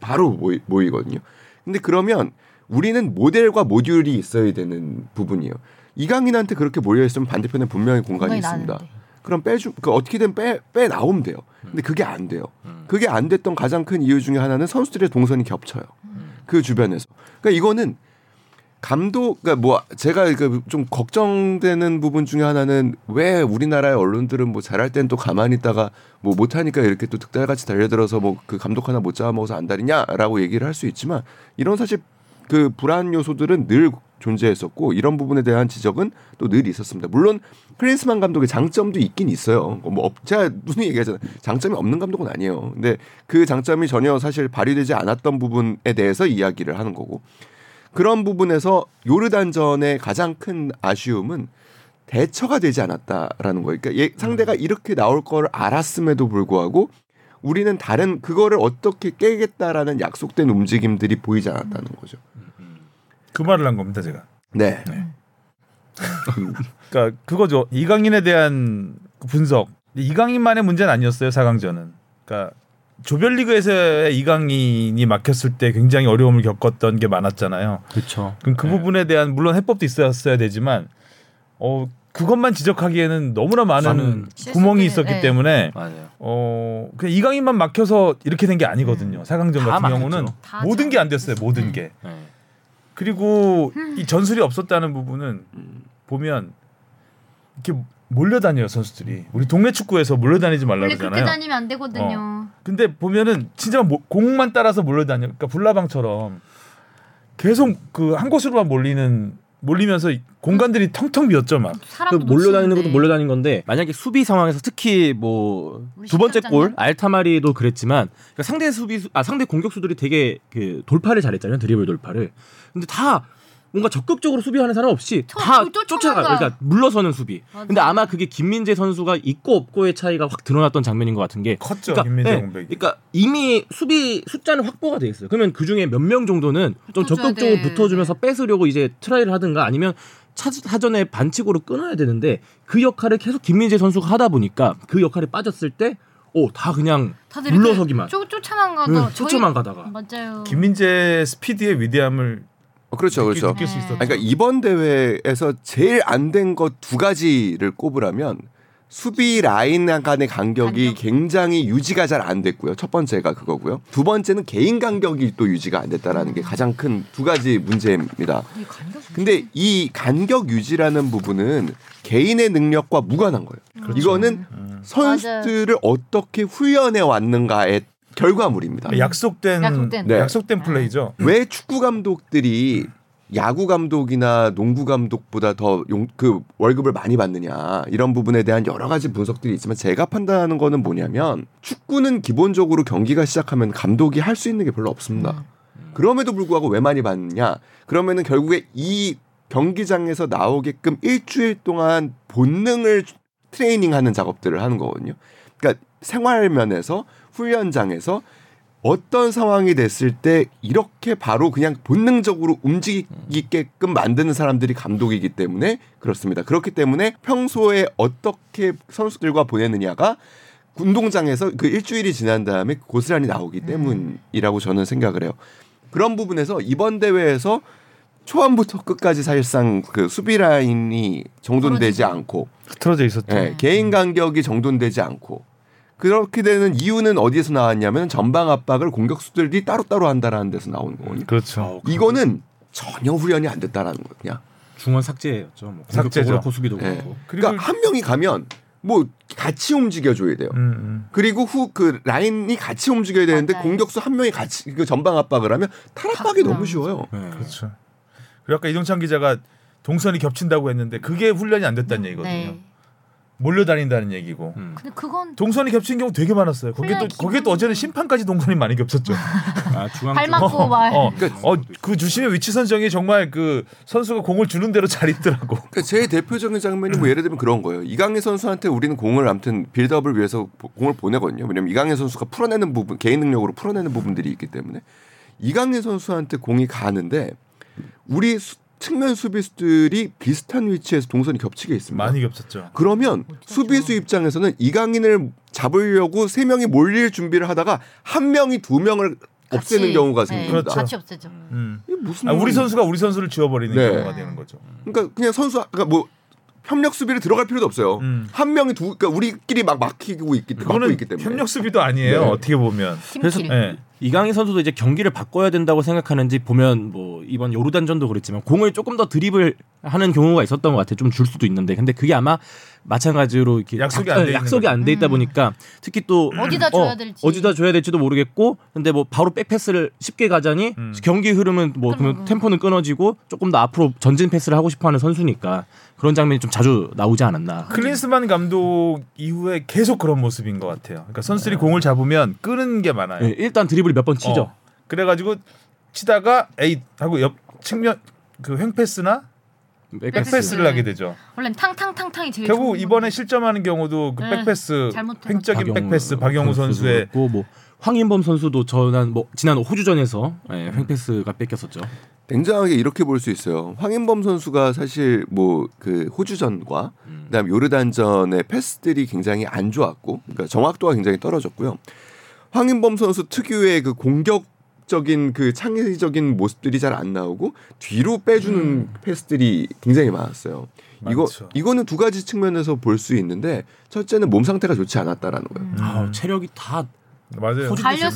바로 모이, 모이거든요. 근데 그러면 우리는 모델과 모듈이 있어야 되는 부분이에요. 이강인한테 그렇게 몰려 있으면 반대편에 분명히 공간이 공간이 있습니다. 나는데. 그럼 빼주 그 어떻게든 빼 빼 나오면 돼요. 근데 그게 안 돼요. 그게 안 됐던 가장 큰 이유 중에 하나는 선수들의 동선이 겹쳐요. 그 주변에서. 그러니까 이거는 감독 그러니까 뭐 제가 그좀 걱정되는 부분 중에 하나는 왜 우리나라의 언론들은 뭐 잘할 땐 또 가만히 있다가 뭐 못하니까 이렇게 또 득달같이 달려들어서 뭐 그 감독 하나 못 잡아먹어서 안달이냐라고 얘기를 할 수 있지만 이런 사실 그 불안 요소들은 늘 존재했었고 이런 부분에 대한 지적은 또 늘 있었습니다. 물론 클린스만 감독의 장점도 있긴 있어요. 뭐 없- 제가 누누이 얘기하잖아요. 장점이 없는 감독은 아니에요. 근데 그 장점이 전혀 사실 발휘되지 않았던 부분에 대해서 이야기를 하는 거고 그런 부분에서 요르단전의 가장 큰 아쉬움은 대처가 되지 않았다라는 거예요. 그러니까 얘- 상대가 이렇게 나올 걸 알았음에도 불구하고 우리는 다른 그거를 어떻게 깨겠다라는 약속된 움직임들이 보이지 않았다는 거죠. 그 말을 한 겁니다 제가 네. 그러니까 그거죠 이강인에 대한 그 분석 이강인만의 문제는 아니었어요 4강전은 그러니까 조별리그에서의 이강인이 막혔을 때 굉장히 어려움을 겪었던 게 많았잖아요 그렇죠. 그럼 그 부분에 대한 물론 해법도 있었어야 되지만 어 그것만 지적하기에는 너무나 많은 구멍이 있었기 네. 때문에 맞아요. 어 그냥 이강인만 막혀서 이렇게 된 게 아니거든요. 4강전 다 같은 막혔죠. 경우는 다 모든 잘게안 됐어요. 모든 음. 게. 네. 그리고 이 전술이 없었다는 부분은 보면 이렇게 몰려다녀요 선수들이. 우리 동네 축구에서 몰려다니지 말라 원래 그렇게 그러잖아요. 다니면 안 되거든요. 근데 보면은 진짜 모- 공만 따라서 몰려다녀. 그러니까 불나방처럼 계속 그 한 곳으로만 몰리는 몰리면서 이 공간들이 텅텅 비었죠 막. 그 사람도 몰려다니는. 것도 몰려다니는 건데 만약에 수비 상황에서 특히 뭐 두 번째? 골 알타마리도 그랬지만 그러니까 상대 수비 아 상대 공격수들이 되게 그 돌파를 잘했잖아요 드리블 돌파를 근데 다 뭔가 적극적으로 수비하는 사람 없이 저- 다 저- 쫓아가. 쫓아가 그러니까 물러서는 수비. 맞아. 근데 아마 그게 김민재 선수가 있고 없고의 차이가 확 드러났던 장면인 것 같은 게 컸죠 그러니까, 김민재 네, 공백이. 그러니까 이미 수비 숫자는 확보가 돼 있어요. 그러면 그 중에 몇 명 정도는 좀 적극적으로 돼. 붙어주면서 뺏으려고 이제 try를 하든가 아니면 차, 사전에 반칙으로 끊어야 되는데 그 역할을 계속 김민재 선수가 하다 보니까 그 역할에 빠졌을 때, 오, 다 그냥 물러서기만. 쫓, 쫓아만 가도 응, 저희- 쫓아만 가다가. 맞아요. 김민재 스피드의 위대함을 어, 그렇죠, 그렇죠. 느낄 수 있었죠. 그러니까 이번 대회에서 제일 안 된 것 두 가지를 꼽으라면 수비 라인 간의 간격이 간격? 굉장히 유지가 잘 안 됐고요. 첫 번째가 그거고요. 두 번째는 개인 간격이 또 유지가 안 됐다라는 게 가장 큰 두 가지 문제입니다. 근데 이 간격 유지라는 부분은 개인의 능력과 무관한 거예요. 이거는 음. 선수들을 어떻게 훈련해 왔는가의 결과물입니다. 약속된 약속된. 네. 약속된 플레이죠. 왜 축구 감독들이 야구 감독이나 농구 감독보다 더 그 월급을 많이 받느냐 이런 부분에 대한 여러 가지 분석들이 있지만 제가 판단하는 거는 뭐냐면 축구는 기본적으로 경기가 시작하면 감독이 할 수 있는 게 별로 없습니다. 그럼에도 불구하고 왜 많이 받느냐? 그러면은 결국에 이 경기장에서 나오게끔 일주일 동안 본능을 트레이닝하는 작업들을 하는 거거든요. 그러니까 생활 면에서 훈련장에서 어떤 상황이 됐을 때 이렇게 바로 그냥 본능적으로 움직이게끔 만드는 사람들이 감독이기 때문에 그렇습니다. 그렇기 때문에 평소에 어떻게 선수들과 보내느냐가 운동장에서 그 일주일이 지난 다음에 고스란히 나오기 때문이라고 저는 생각을 해요. 그런 부분에서 이번 대회에서 초반부터 끝까지 사실상 그 수비 라인이 정돈되지. 않고 틀어져 있었죠. 예, 개인 간격이 정돈되지 않고 그렇게 되는 이유는 어디에서 나왔냐면 전방 압박을 공격수들이 따로따로 한다라는 데서 나오는 거거든요. 그렇죠. 이거는 전혀 훈련이 안 됐다라는 거냐. 중원 삭제였죠. 뭐 삭제죠. 수비도 예. 그렇고. 그리고 그러니까 한 명이 가면 뭐 같이 움직여줘야 돼요. 음, 음. 그리고 후 그 라인이 같이 움직여야 되는데 맞아요. 공격수 한 명이 같이 그 전방 압박을 하면 탈압박이 다 너무 쉬워요. 네. 그렇죠. 그리고 아까 이동찬 기자가 동선이 겹친다고 했는데 그게 훈련이 안 됐다는 얘기거든요. 네. 몰려다닌다는 얘기고. 음. 근데 그건 동선이 겹친 경우 되게 많았어요. 거기에 또 거기에 또 어제는 심판까지 동선이 많이 겹쳤죠. 아, 중앙 발 쪽. 맞고 말. 어, 그러니까 어, 그 주심의 위치 선정이 정말 그 선수가 공을 주는 대로 잘 있더라고. 그러니까 제일 대표적인 장면이 뭐 예를 들면 그런 거예요. 이강인 선수한테 우리는 공을 아무튼 빌드업을 위해서 보- 공을 보내거든요. 왜냐면 이강인 선수가 풀어내는 부분, 개인 능력으로 풀어내는 부분들이 있기 때문에 이강인 선수한테 공이 가는데 우리 수- 측면 수비수들이 비슷한 위치에서 동선이 겹치게 있습니다. 많이 겹쳤죠. 그러면 수비수 입장에서는 이강인을 잡으려고 세 명이 몰릴 준비를 하다가 한 명이 두 명을 없애는 같이, 경우가 네, 생깁니다. 그렇죠. 같이 없애죠. 음. 이게 무슨 아, 우리? 선수가 우리 선수를 지워버리는 네. 경우가 되는 거죠. 그러니까 그냥 선수 그러니까 뭐 협력 수비를 들어갈 필요도 없어요. 음. 한 명이 두 그러니까 우리끼리 막 막히고 있기 막고 그거는 있기 때문에. 협력 수비도 아니에요. 네. 어떻게 보면. 그래서. 예. 이강인 선수도 이제 경기를 바꿔야 된다고 생각하는지 보면 뭐 이번 요르단전도 그랬지만 공을 조금 더 드립을 하는 경우가 있었던 것 같아요. 좀 줄 수도 있는데 근데 그게 아마 마찬가지로 이렇게 약속이 약- 안돼 약속이. 안 돼 있다 보니까 특히 또 어디다 줘야 될지. 어 디다 줘야 될지도 모르겠고 근데 뭐 바로 백패스를 쉽게 가자니 음. 경기 흐름은 뭐 그러면 끊어고. 템포는 끊어지고 조금 더 앞으로 전진 패스를 하고 싶어하는 선수니까 그런 장면이 좀 자주 나오지 않았나. 클린스만 감독 이후에 계속 그런 모습인 것 같아요. 그러니까 선수들이 공을 잡으면 끄는 게 많아요. 예, 일단 드리블 몇 번 치죠. 어. 그래가지고 치다가 에이 하고 옆 측면 그 횡패스나 백패스. 백패스를 하게 되죠. 원래 탕탕탕탕이 제일 결국 좋은 이번에 건데. 실점하는 경우도 그 네, 백패스 잘못해서. 횡적인 백패스 박용우 선수의 뭐 황인범 선수도 저난 뭐 지난 호주전에서 예, 횡패스가 뺏겼었죠. 냉정하게 이렇게 볼 수 있어요. 황인범 선수가 사실 뭐 그 호주전과 그다음 요르단전의 패스들이 굉장히 안 좋았고, 그러니까 정확도가 굉장히 떨어졌고요. 황인범 선수 특유의 그 공격적인 그 창의적인 모습들이 잘 안 나오고 뒤로 빼주는 패스들이 굉장히 많았어요. 이거 많죠. 이거는 두 가지 측면에서 볼 수 있는데 첫째는 몸 상태가 좋지 않았다라는 거예요. 아, 체력이 다 맞아요.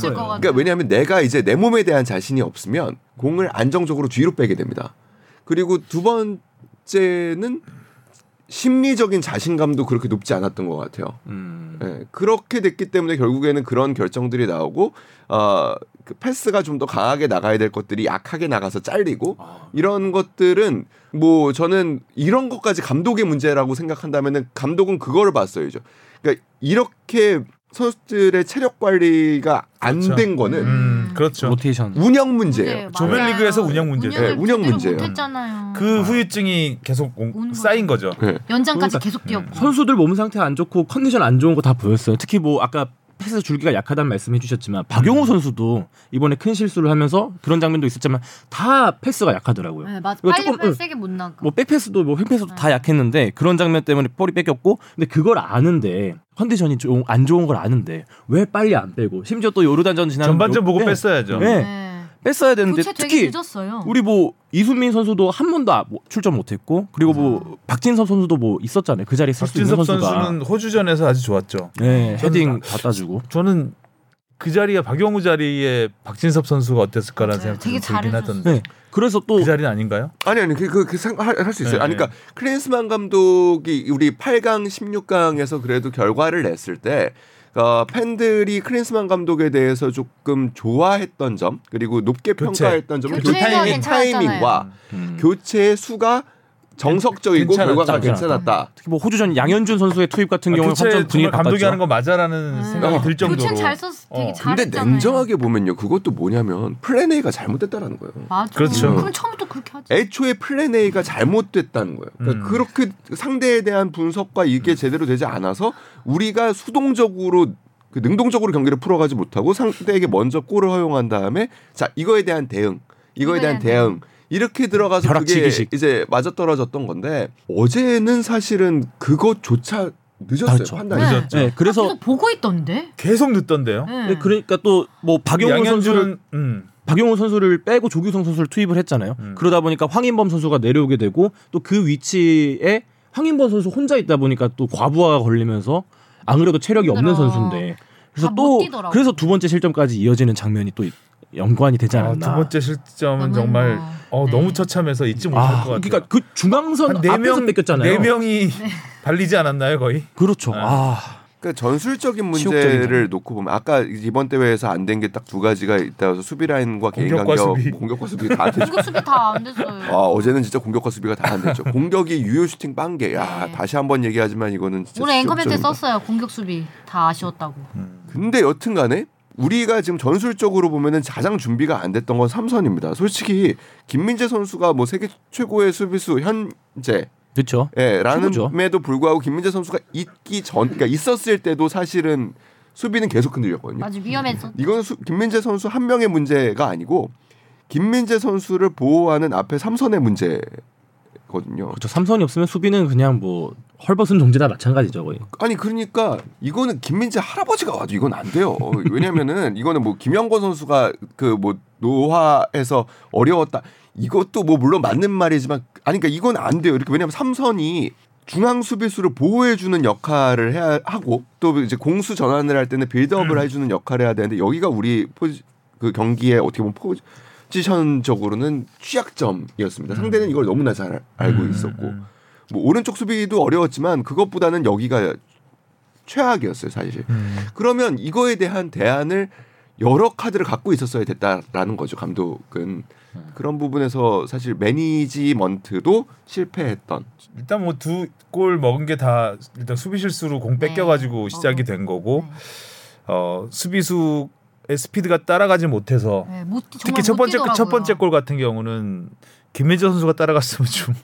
거예요. 것 같아요. 그러니까 왜냐하면 내가 이제 내 몸에 대한 자신이 없으면 공을 안정적으로 뒤로 빼게 됩니다. 그리고 두 번째는 심리적인 자신감도 그렇게 높지 않았던 것 같아요. 음, 예, 그렇게 됐기 때문에 결국에는 그런 결정들이 나오고 어, 그 패스가 좀 더 강하게 나가야 될 것들이 약하게 나가서 잘리고 아. 이런 것들은 뭐 저는 이런 것까지 감독의 문제라고 생각한다면은 감독은 그거를 봤어야죠. 그러니까 이렇게 선수들의 체력 관리가 안 그렇죠. 된 거는 음. 그렇죠. 로테이션. 운영 문제예요. 네, 조별리그에서. 운영 문제죠. 운영을 네, 운영 문제예요. 그 후유증이 계속 온- 쌓인 거죠. 네. 연장까지 그러니까 계속 뛰었고. 선수들 몸 상태 안 좋고 컨디션 안 좋은 거 다 보였어요. 특히 뭐 아까 패스 줄기가 약하다는 말씀해 주셨지만 박용우 선수도 이번에 큰 실수를 하면서 그런 장면도 있었지만 다 패스가 약하더라고요. 네, 맞아. 빨리 조금, 빨리 응. 세게 못 나가. 뭐 백패스도 뭐 횡패스도 다 약했는데 그런 장면 때문에 볼이 뺏겼고 근데 그걸 아는데 컨디션이 좀 안 좋은 걸 아는데 왜 빨리 안 빼고 심지어 또 요르단전 지난 전반전 보고 네. 뺐어야죠. 네. 네. 뺐어야 되는데 교체 되게 특히 늦었어요. 우리 뭐 이순민 선수도 한 번도 아- 뭐 출전 못했고 그리고 뭐 박진섭 선수도 뭐 있었잖아요 그 자리에 쓸수 있는 박진섭 선수가 선수는 호주전에서 아주 좋았죠. 네, 헤딩 나- 갖다 주고 저는 그 자리에 박용우 자리에 박진섭 선수가 어땠을까라는 맞아요. 생각이 들긴. 하던데. 네. 그래서 또 그 자리는 아닌가요? 아니 아니 그그할수 있어요. 네, 아니 그러니까 클린스만 감독이 우리 8강 16강에서 그래도 결과를 냈을 때 어, 팬들이 클린스만 감독에 대해서 조금 좋아했던 점 그리고 높게 교체. 평가했던 점은 교체의 괜찮았잖아요. 타이밍과 음. 교체의 수가 정석적이고 괜찮았다. 결과가 괜찮았다. 괜찮았다. 특히 뭐 호주전 양현준 선수의 투입 같은 아, 교체 완전 분위기 감독이. 하는 거 맞아라는 음. 생각이 들 정도로. 교체 잘 썼, 되게 어. 잘했잖아요. 근데 냉정하게 보면요, 그것도 뭐냐면 플랜 A가 잘못됐다는 거예요. 맞아. 그렇죠. 그럼 처음부터 그렇게 하지. 애초에 플랜 A가 잘못됐다는 거예요. 그러니까 음. 그렇게 상대에 대한 분석과 이게 제대로 되지 않아서 우리가 수동적으로 그 능동적으로 경기를 풀어가지 못하고 상대에게 먼저 골을 허용한 다음에 자 이거에 대한 대응, 이거에 대한 대응 이렇게 들어가서 그게 벼락치기식. 이제 맞아 떨어졌던 건데 어제는 사실은 그것조차 늦었어요 그렇죠. 판단이. 네. 늦었죠. 네, 그래서 계속 보고 있던데. 계속 늦던데요. 네. 네, 그러니까 또 뭐 박용호 선수를 음. 박용호 선수를 빼고 조규성 선수를 투입을 했잖아요. 음. 그러다 보니까 황인범 선수가 내려오게 되고 또 그 위치에 황인범 선수 혼자 있다 보니까 또 과부하가 걸리면서 안 그래도 체력이 없는 힘들어. 선수인데 그래서 또 뛰더라고. 그래서 두 번째 실점까지 이어지는 장면이 또 연관이 되지 아, 않았나. 두 번째 실점은 정말 뭐, 어, 네. 너무 처참해서 잊지 못할 아, 것 같아요. 그러니까 그 중앙선 한 앞에서 뺏겼잖아요. 네 명이 발리지 않았나요 거의? 그렇죠. 네. 아, 그러니까 전술적인 문제를 놓고 보면 아까 이번 대회에서 안 된 게 딱 두 가지가 있다서 수비 라인과 개인 공격과 간격, 수비. 공격과 수비 다안 되죠. 공격 수비 다 안 됐어요. 아 어제는 진짜 공격과 수비가 다 안 됐죠. 공격이 유효 슈팅 빵개. 야 네. 다시 한번 얘기하지만 이거는 진짜 오늘 앵커 멘트 지적점이다. 썼어요. 공격 수비 다 아쉬웠다고. 근데 여튼간에 우리가 지금 전술적으로 보면은 가장 준비가 안 됐던 건 삼선입니다. 솔직히 김민재 선수가 뭐 세계 최고의 수비수 현재 그렇죠. 예. 라는에도 불구하고 김민재 선수가 있기 전 그러니까 있었을 때도 사실은 수비는 계속 흔들렸거든요. 맞아 위험했어. 이건 수, 김민재 선수 한 명의 문제가 아니고 김민재 선수를 보호하는 앞에 삼선의 문제 거든요. 그렇죠. 삼선이 없으면 수비는 그냥 뭐 헐벗은 존재다 마찬가지죠 거의. 아니 그러니까 이거는 김민재 할아버지가 와도 이건 안 돼요. 왜냐면은 이거는 뭐 김영권 선수가 그 뭐 노화에서 어려웠다. 이것도 뭐 물론 맞는 말이지만 아니 그러니까 이건 안 돼요. 이렇게 왜냐면 삼선이 중앙 수비수를 보호해 주는 역할을 해야 하고 또 이제 공수 전환을 할 때는 빌드업을 해 주는 역할을 해야 되는데 여기가 우리 포지, 그 경기에 어떻게 보면 포지 션적으로는 취약점이었습니다. 상대는 이걸 너무나 잘 알고 있었고 음. 뭐 오른쪽 수비도 어려웠지만 그것보다는 여기가 최악이었어요 사실. 음. 그러면 이거에 대한 대안을 여러 카드를 갖고 있었어야 됐다라는 거죠 감독은 그런 부분에서 사실 매니지먼트도 실패했던. 일단 뭐 두 골 먹은 게 다 일단 수비 실수로 공 뺏겨가지고 네. 시작이 된 거고 네. 어 수비수 의 스피드가 따라가지 못해서 네, 못, 특히 첫못 번째 뛰더라고요. 첫 번째 골 같은 경우는 김민재 선수가 따라갔으면 좀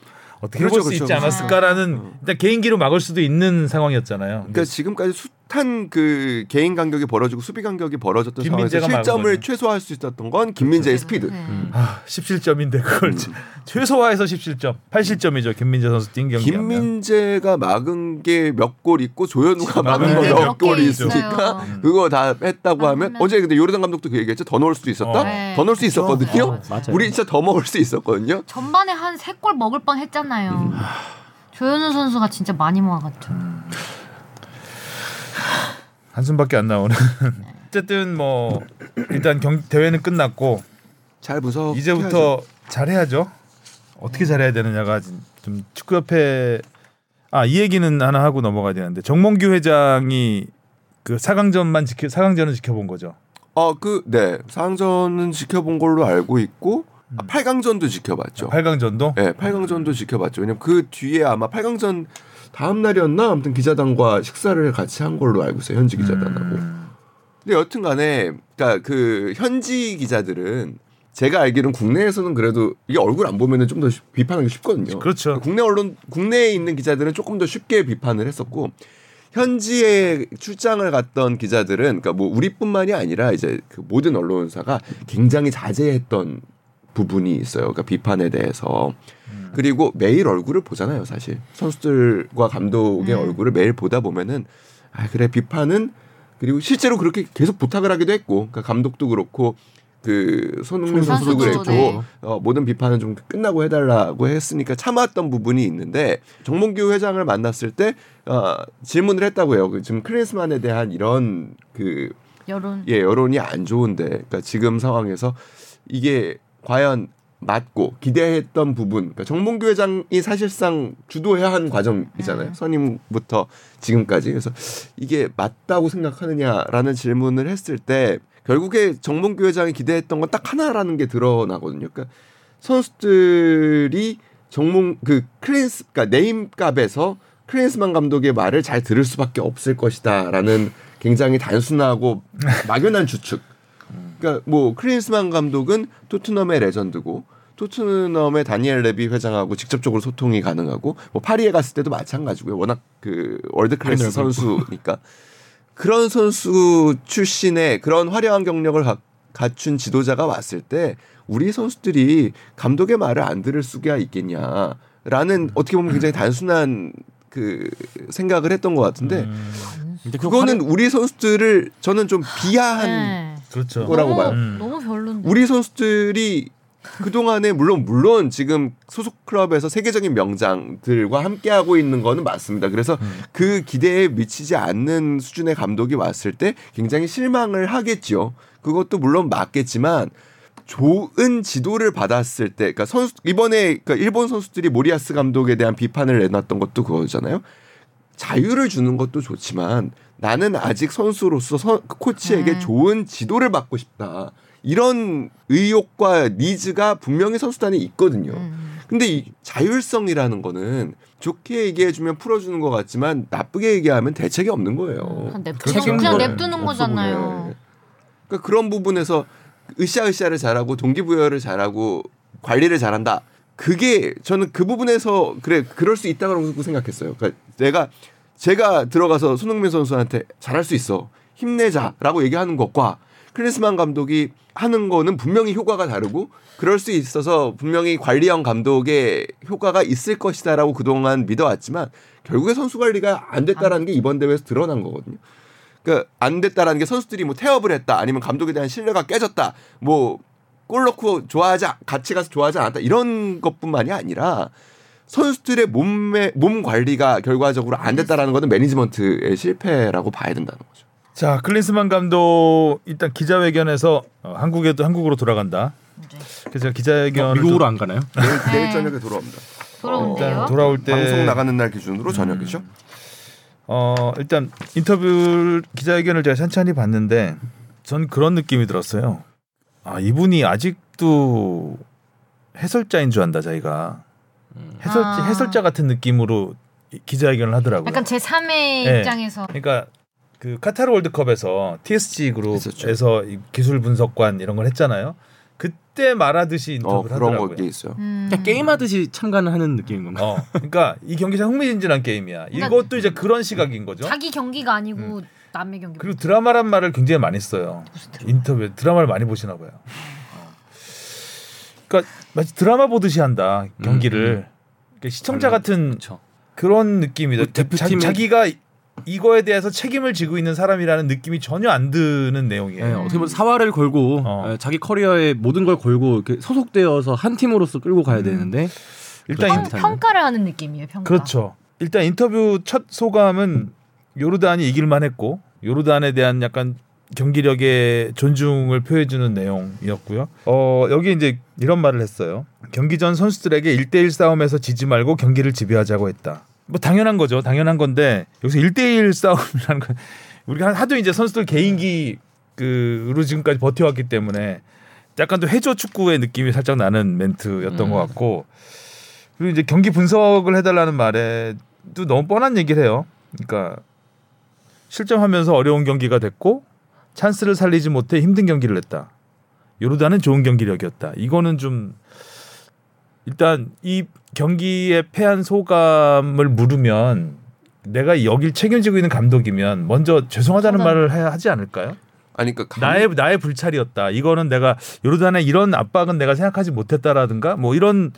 어떻게 그렇죠, 해볼 수 그렇죠, 있지 그렇죠. 않았을까라는 어. 일단 개인기로 막을 수도 있는 상황이었잖아요. 그러니까 지금까지 숱한 그 개인 간격이 벌어지고 수비 간격이 벌어졌던 상황에서 실점을. 최소화할 수 있었던 건 김민재의 스피드. 네. 아 17점인데 그걸 음. 최소화해서 17점, 8실점이죠 김민재 선수 뛴 경기. 김민재가 막은 게 몇 골 있고 조현우가 막은 거몇개 있으니까 있어요. 그거 다 했다고 아, 하면 어제 근데 요르단 감독도 그 얘기했죠. 더 넣을 수도 있었다. 어. 네. 더 넣을 수 있었거든요. 맞아요. 맞아요. 우리 진짜 더 먹을 수 있었거든요. 전반에 한 세 골 먹을 뻔 했잖아요. 음. 조현우 선수가 진짜 많이 모아갔죠. 한숨밖에 안 나오는. 어쨌든 뭐 일단 경, 대회는 끝났고 잘 분석. 이제부터 잘해야죠. 어떻게 잘해야 되느냐가 좀 축구협회 아 이 얘기는 하나 하고 넘어가야 되는데 정몽규 회장이 그 4강전만 지켜 4강전은 지켜본 거죠. 어그 네. 상전은 지켜본 걸로 알고 있고 아, 음. 8강전도 지켜봤죠. 8강전도 네, 8강전도 지켜봤죠. 왜냐면 그 뒤에 아마 8강전 다음 날이었나 아무튼 기자단과 식사를 같이 한 걸로 알고 있어요. 현지 기자단하고. 음. 근데 여튼간에 그러니까 그 현지 기자들은 제가 알기로는 국내에서는 그래도 이게 얼굴 안 보면은 좀 더 비판하기 쉽거든요. 그렇죠. 국내 언론 국내에 있는 기자들은 조금 더 쉽게 비판을 했었고 현지에 출장을 갔던 기자들은 그러니까 뭐 우리뿐만이 아니라 이제 그 모든 언론사가 굉장히 자제했던 부분이 있어요. 그러니까 비판에 대해서. 그리고 매일 얼굴을 보잖아요, 사실. 선수들과 감독의 음. 얼굴을 매일 보다 보면은 아, 그래 비판은 그리고 실제로 그렇게 계속 부탁을 하기도 했고 그러니까 감독도 그렇고 그 손흥민 선수도 그랬고 네. 어, 모든 비판은 좀 끝나고 해달라고 했으니까 참았던 부분이 있는데 정몽규 회장을 만났을 때 어, 질문을 했다고요. 그 지금 클린스만에 대한 이런 그 여론. 예, 여론이 안 좋은데, 그러니까 지금 상황에서 이게 과연 맞고 기대했던 부분, 그러니까 정몽규 회장이 사실상 주도해야 한 과정이잖아요. 음. 선임부터 지금까지. 그래서 이게 맞다고 생각하느냐라는 질문을 했을 때 결국에 정몽규 회장이 기대했던 건 딱 하나라는 게 드러나거든요. 그러니까 선수들이 정몽 그 클린스 그러니까 name값에서 클린스만 감독의 말을 잘 들을 수밖에 없을 것이다라는 굉장히 단순하고 막연한 추측. 그러니까 뭐 클린스만 감독은 토트넘의 레전드고 토트넘의 다니엘 레비 회장하고 직접적으로 소통이 가능하고 뭐 파리에 갔을 때도 마찬가지고요. 워낙 그 world class. 선수니까 그런 선수 출신의 그런 화려한 경력을 가, 갖춘 지도자가 왔을 때 우리 선수들이 감독의 말을 안 들을 수가 있겠냐라는 어떻게 보면 굉장히 단순한 그 생각을 했던 것 같은데 근데 그 그거는 우리 선수들을 저는 좀 비하한 네. 그렇죠. 거라고 너무, 봐요. 음. 너무 별론데. 우리 선수들이 그 동안에 물론 물론 지금 소속 클럽에서 세계적인 명장들과 함께 하고 있는 거는 맞습니다. 그래서 그 기대에 미치지 않는 수준의 감독이 왔을 때 굉장히 실망을 하겠죠. 그것도 물론 맞겠지만 좋은 지도를 받았을 때, 그러니까 선수 이번에 그러니까 일본 선수들이 모리아스 감독에 대한 비판을 내놨던 것도 그거잖아요. 자유를 주는 것도 좋지만 나는 아직 선수로서 선- 코치에게 음. 좋은 지도를 받고 싶다. 이런 의욕과 니즈가 분명히 선수단에 있거든요. 음. 근데 이 자율성이라는 거는 좋게 얘기해주면 풀어주는 것 같지만 나쁘게 얘기하면 대책이 없는 거예요. 냅두는, 그렇죠. 그냥 네. 냅두는 없어 거잖아요. 보여요. 그러니까 그런 부분에서 으쌰으쌰를 잘하고 동기부여를 잘하고 관리를 잘한다. 그게 저는 그 부분에서 그래 그럴 수 있다고 생각했어요. 그러니까 내가 제가 들어가서 손흥민 선수한테 잘할 수 있어 힘내자라고 얘기하는 것과 클리스만 감독이 하는 거는 분명히 효과가 다르고 그럴 수 있어서 분명히 관리형 감독의 효과가 있을 것이다라고 그동안 믿어왔지만 결국에 선수 관리가 안 됐다라는 게 이번 대회에서 드러난 거거든요. 그러니까 안 됐다라는 게 선수들이 뭐 태업을 했다 아니면 감독에 대한 신뢰가 깨졌다 뭐 골 넣고 좋아하지 않- 같이 가서 좋아하지 않았다 이런 것뿐만이 아니라 선수들의 몸매 몸 관리가 결과적으로 안 됐다라는 것은 매니지먼트의 실패라고 봐야 된다는 거죠. 자 클린스만 감독 일단 기자회견에서 어, 한국에도 한국으로 돌아간다. 이제 그래서 기자회견을 어, 미국으로 안 가나요? 내일, 내일 네. 저녁에 돌아옵니다. 돌아온대요. 일단 돌아올 때 방송 나가는 날 기준으로 저녁이죠. 어 일단 인터뷰 기자회견을 제가 천천히 봤는데 전 그런 느낌이 들었어요. 아 이분이 아직도 해설자인 줄 안다 자기가 해설자 아. 해설자 같은 느낌으로 이- 기자회견을 하더라고요. 약간 제 3의 네. 입장에서 그러니까 그 카타르 월드컵에서 TSG. 그룹에서 이 기술 분석관 이런 걸 했잖아요. 그때 말하듯이 어 인터뷰를 그런 하더라고요. 게 있어요. 음. 게임하듯이 참가는 하는 느낌인 건가? 어, 그러니까 이 경기가 흥미진진한 게임이야. 그러니까 이것도 이제 그런 시각인 거죠. 자기 경기가 아니고 남의 경기. 그리고 드라마란 말을 굉장히 많이 써요. 무슨 드라마? 인터뷰 드라마를 많이 보시나 봐요. 어. 그러니까 마치 드라마 보듯이 한다 경기를. 그러니까 시청자 같은 그렇죠. 그런 느낌이다. 뭐 자, 기가 이거에 대해서 책임을 지고 있는 사람이라는 느낌이 전혀 안 드는 내용이에요. 네, 어떻게 보면 사활을 걸고 어. 에, 자기 커리어의 모든 걸 걸고 이렇게 소속되어서 한 팀으로서 끌고 가야 되는데 일단 평. 평가를 하는 느낌이에요. 평가. 그렇죠. 일단 인터뷰 첫 소감은 요르단이 이길만 했고 요르단에 대한 약간 경기력의 존중을 표해주는 내용이었고요. 어, 여기 이제 이런 말을 했어요. 경기 전 선수들에게 1대1 싸움에서 지지 말고 경기를 지배하자고 했다. 뭐 당연한 거죠. 당연한 건데 여기서 1대1 싸움이라는 건 우리가 하도 이제 선수들 개인기 그로 지금까지 버텨왔기 때문에 약간 또 해조 축구의 느낌이 살짝 나는 멘트였던 음. 것 같고 그리고 이제 경기 분석을 해달라는 말에도 너무 뻔한 얘기를 해요. 그러니까 실점하면서 어려운 경기가 됐고 찬스를 살리지 못해 힘든 경기를 했다. 요르단은 좋은 경기력이었다. 이거는 좀 일단 이 경기에 패한 소감을 물으면 내가 여길 책임지고 있는 감독이면 먼저 죄송하다는 죄송하다. 말을 해야 하지 않을까요? 아니 그러니까 감- 나의 나의 불찰이었다. 이거는 내가 요르단의 이런 압박은 내가 생각하지 못했다라든가 뭐 이런